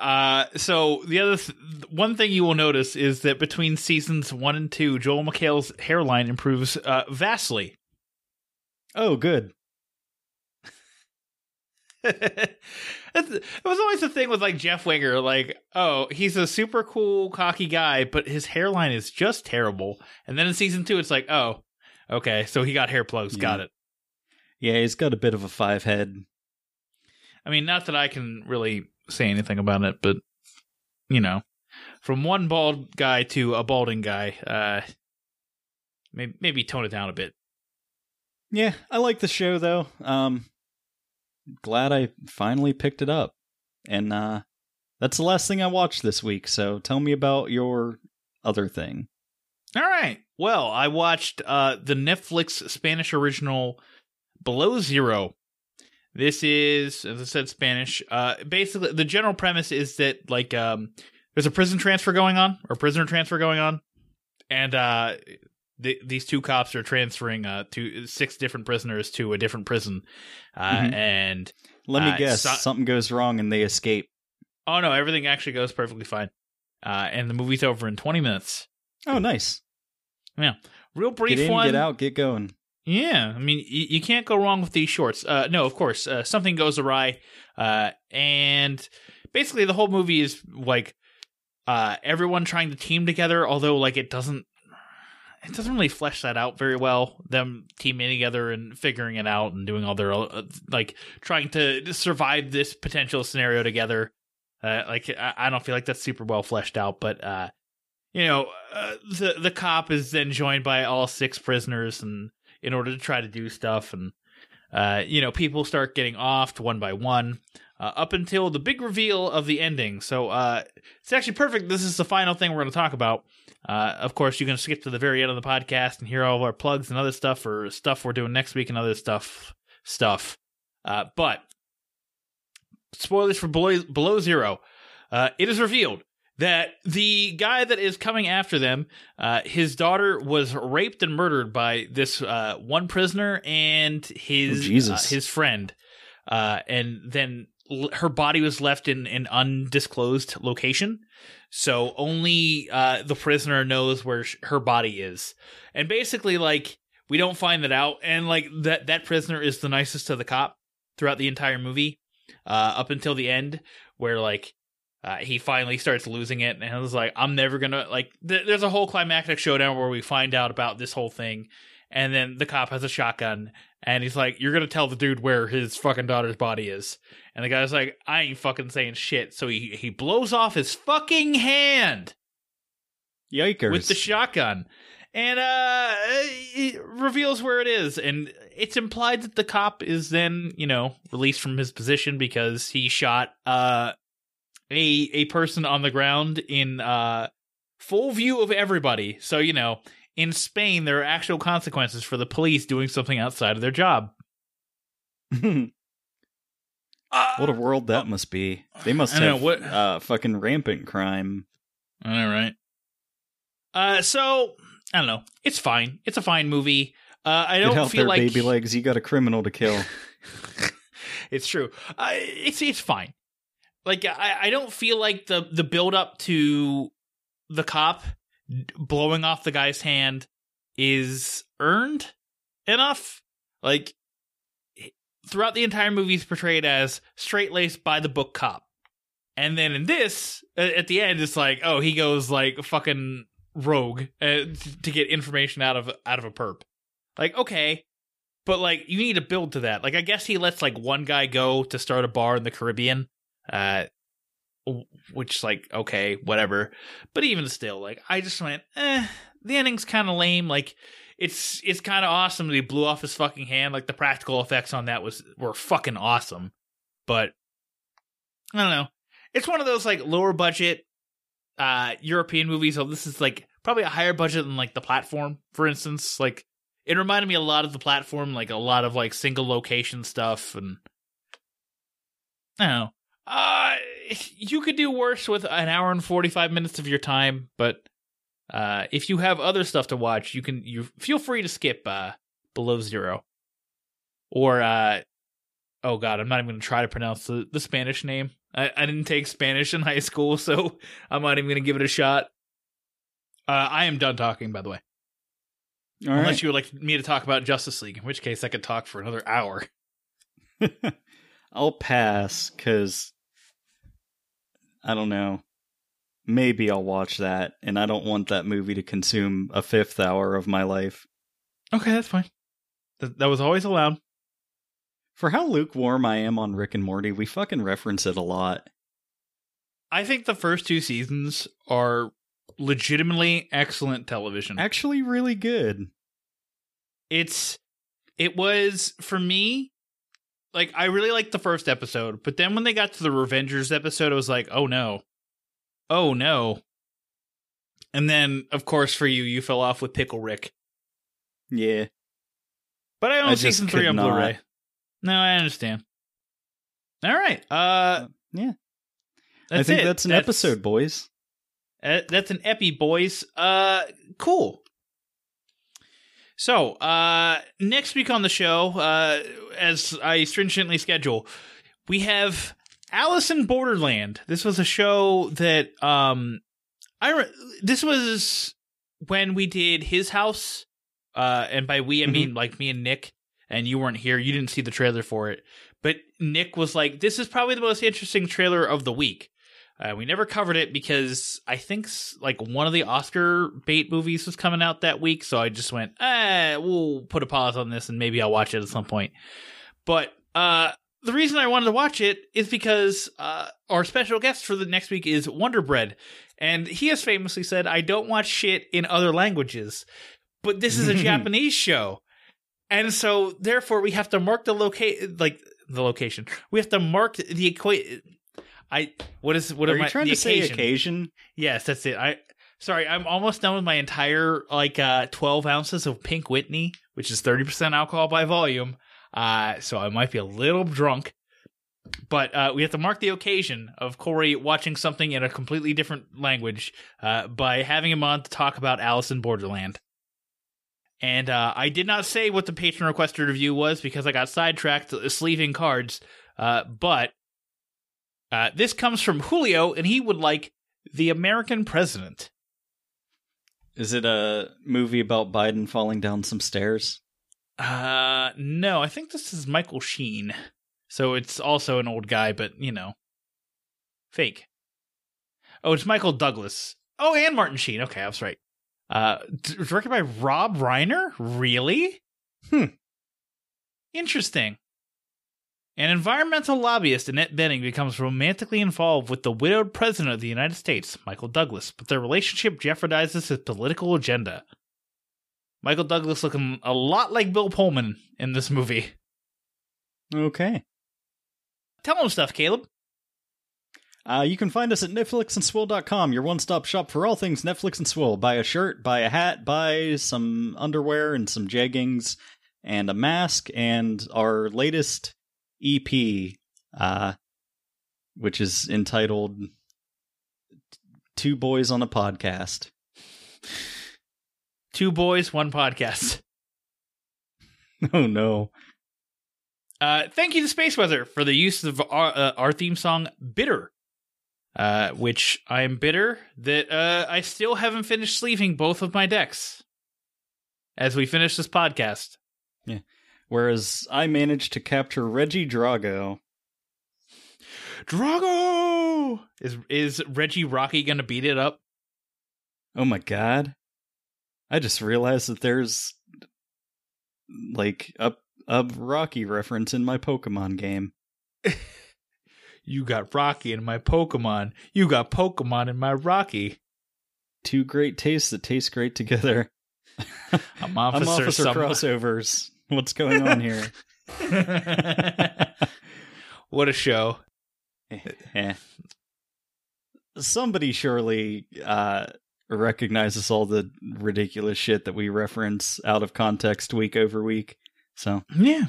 uh, so the other th- one thing you will notice is that between seasons one and two, Joel McHale's hairline improves uh, vastly. Oh, good. (laughs) It was always the thing with like Jeff Winger, like, oh, he's a super cool, cocky guy, but his hairline is just terrible. And then in season two, it's like, oh, okay, so he got hair plugs, Yeah. got it. Yeah, he's got a bit of a five head. I mean, not that I can really say anything about it, but you know, from one bald guy to a balding guy, uh, maybe maybe tone it down a bit. Yeah, I like the show though. Um glad I finally picked it up. And uh that's the last thing I watched this week, so tell me about your other thing. All right. Well, I watched uh, the Netflix Spanish original Below Zero. This is, as I said, Spanish. Uh, basically, the general premise is that like um, there's a prison transfer going on, or prisoner transfer going on, and uh, th- these two cops are transferring uh, to six different prisoners to a different prison, uh, Mhm. and Let me Uh, guess, so- something goes wrong and they escape. oh no, everything actually goes perfectly fine, uh, and the movie's over in 20 minutes. Oh, nice. Yeah, real brief get in, one. get out, get going. Yeah, I mean, you, you can't go wrong with these shorts. Uh, no, of course, uh, something goes awry, uh, and basically the whole movie is like uh, everyone trying to team together. Although, like, it doesn't, it doesn't really flesh that out very well. Them teaming together and figuring it out and doing all their uh, like trying to survive this potential scenario together. Uh, like, I, I don't feel like that's super well fleshed out, but you know, the the cop is then joined by all six prisoners and in order to try to do stuff. And uh, you know people start getting offed one by one uh, up until the big reveal of the ending. So uh, it's actually perfect. This is the final thing we're going to talk about. Uh, of course you can skip to the very end of the podcast and hear all of our plugs and other stuff or stuff we're doing next week and other stuff stuff. Uh, but spoilers for below, below zero. Uh, it is revealed that the guy that is coming after them, uh, his daughter was raped and murdered by this uh, one prisoner and his Oh, Jesus. uh, his friend, uh, and then l- her body was left in an undisclosed location. So only uh, the prisoner knows where sh- her body is, and basically, like we don't find that out, and like that that prisoner is the nicest to the cop throughout the entire movie, uh, up until the end, where like uh, he finally starts losing it, and I was like, I'm never gonna like. Th- there's a whole climactic showdown where we find out about this whole thing, and then the cop has a shotgun, and he's like, "You're gonna tell the dude where his fucking daughter's body is," and the guy's like, "I ain't fucking saying shit." So he he blows off his fucking hand Yikers. with the shotgun and uh it reveals where it is and it's implied that the cop is then you know released from his position because he shot uh a a person on the ground in uh full view of everybody so you know in Spain there are actual consequences for the police doing something outside of their job (laughs) what a world that must be. They must I know, have what- uh, fucking rampant crime. All right. Uh, so I don't know. It's fine. It's a fine movie. Uh, I don't out feel there, like baby legs. You got a criminal to kill. (laughs) it's true. Uh, it's it's fine. Like I, I don't feel like the the build up to the cop blowing off the guy's hand is earned enough. Like throughout the entire movie, he's portrayed as straight laced by the book cop, and then in this, at the end, it's like, oh, he goes like fucking rogue uh, to get information out of out of a perp. Like, okay, but like you need to build to that. Like, I guess he lets like one guy go to start a bar in the Caribbean, uh, which like okay, whatever. But even still, like I just went, eh, the ending's kind of lame. Like. It's it's kind of awesome that he blew off his fucking hand. Like the practical effects on that was were fucking awesome, but I don't know. It's one of those like lower budget uh European movies. So this is like probably a higher budget than like the platform, for instance. Like it reminded me a lot of the platform, like a lot of like single location stuff, and I don't know. Uh, you could do worse with an hour and forty five minutes of your time, but uh, if you have other stuff to watch, you can you feel free to skip uh below zero, or uh, oh god, I'm not even gonna try to pronounce the, the Spanish name. I, I didn't take Spanish in high school, so (laughs) I'm not even gonna give it a shot. Uh, I am done talking, by the way. All Unless right. you would like me to talk about Justice League, in which case I could talk for another hour. (laughs) I'll pass because I don't know. Maybe I'll watch that, and I don't want that movie to consume a fifth hour of my life. Okay, that's fine. Th- that was always allowed. For how lukewarm I am on Rick and Morty, we fucking reference it a lot. I think the first two seasons are legitimately excellent television. Actually, really good. it's it was for me like I really liked the first episode, but then when they got to the Revengers episode, I was like, oh no. Oh no. And then, of course, for you, you fell off with Pickle Rick. Yeah. But I own I season three on not. Blu-ray. No, I understand. All right. Uh Yeah. that's I think it. that's an episode, boys. Uh, that's an epi, boys. Uh, cool. So, uh, next week on the show, uh, as I stringently schedule, we have Alice in Borderland. This was a show that, um, I re- this was when we did his house, uh, and by we I mean like me and Nick, and you weren't here. You didn't see the trailer for it, but Nick was like, "This is probably the most interesting trailer of the week." Uh, we never covered it because I think like one of the Oscar bait movies was coming out that week, so I just went, eh, we'll put a pause on this and maybe I'll watch it at some point. But uh, the reason I wanted to watch it is because uh, our special guest for the next week is Wonder Bread, and he has famously said, "I don't watch shit in other languages," but this is a (laughs) Japanese show, and so therefore we have to mark the locate like the location. We have to mark the equate. I what is what Are am you I trying to say occasion? occasion? Yes, that's it. I sorry, I'm almost done with my entire like uh 12 ounces of Pink Whitney, which is 30% alcohol by volume. Uh so I might be a little drunk. But uh, we have to mark the occasion of Corey watching something in a completely different language uh, by having him on to talk about Alice in Borderland. And uh, I did not say what the patron requested review was because I got sidetracked sleeving cards. Uh, but uh, this comes from Julio, and he would like The American President. Is it a movie about Biden falling down some stairs? Uh, no, I think this is Michael Sheen. So it's also an old guy, but, you know, fake. Oh, it's Michael Douglas. Oh, and Martin Sheen. Okay, I was right. Uh, directed by Rob Reiner? Really? Hmm. Interesting. An environmental lobbyist, Annette Bening, becomes romantically involved with the widowed president of the United States, Michael Douglas, but their relationship jeopardizes his political agenda. Michael Douglas looking a lot like Bill Pullman in this movie. Okay. Tell him stuff, Caleb. Uh, you can find us at netflixandswill.com, your one-stop shop for all things Netflix and Swill. Buy a shirt, buy a hat, buy some underwear and some jeggings and a mask and our latest EP, uh, which is entitled Two Boys on a Podcast. (laughs) Two boys, one podcast. (laughs) Oh no. Uh, thank you to Space Weather for the use of our, uh, our theme song "Bitter," uh, which I am bitter that uh, I still haven't finished sleeving both of my decks. As we finish this podcast, Whereas I managed to capture Regidrago. Drago is is Reggie Rocky gonna beat it up? Oh my god. I just realized that there's like a a Rocky reference in my Pokemon game. (laughs) You got Rocky in my Pokemon. You got Pokemon in my Rocky. Two great tastes that taste great together. I'm (laughs) I'm Officer, officer some- crossovers. (laughs) What's going on here? (laughs) what a show! Eh. Somebody surely uh recognizes all the ridiculous shit that we reference out of context week over week. So Yeah.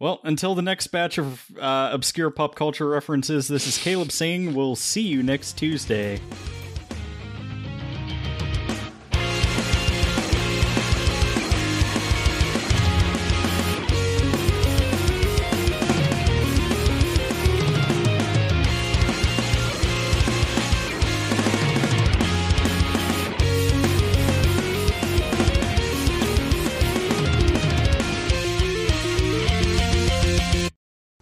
Well, until the next batch of uh, obscure pop culture references, this is Caleb Singh. We'll see you next Tuesday.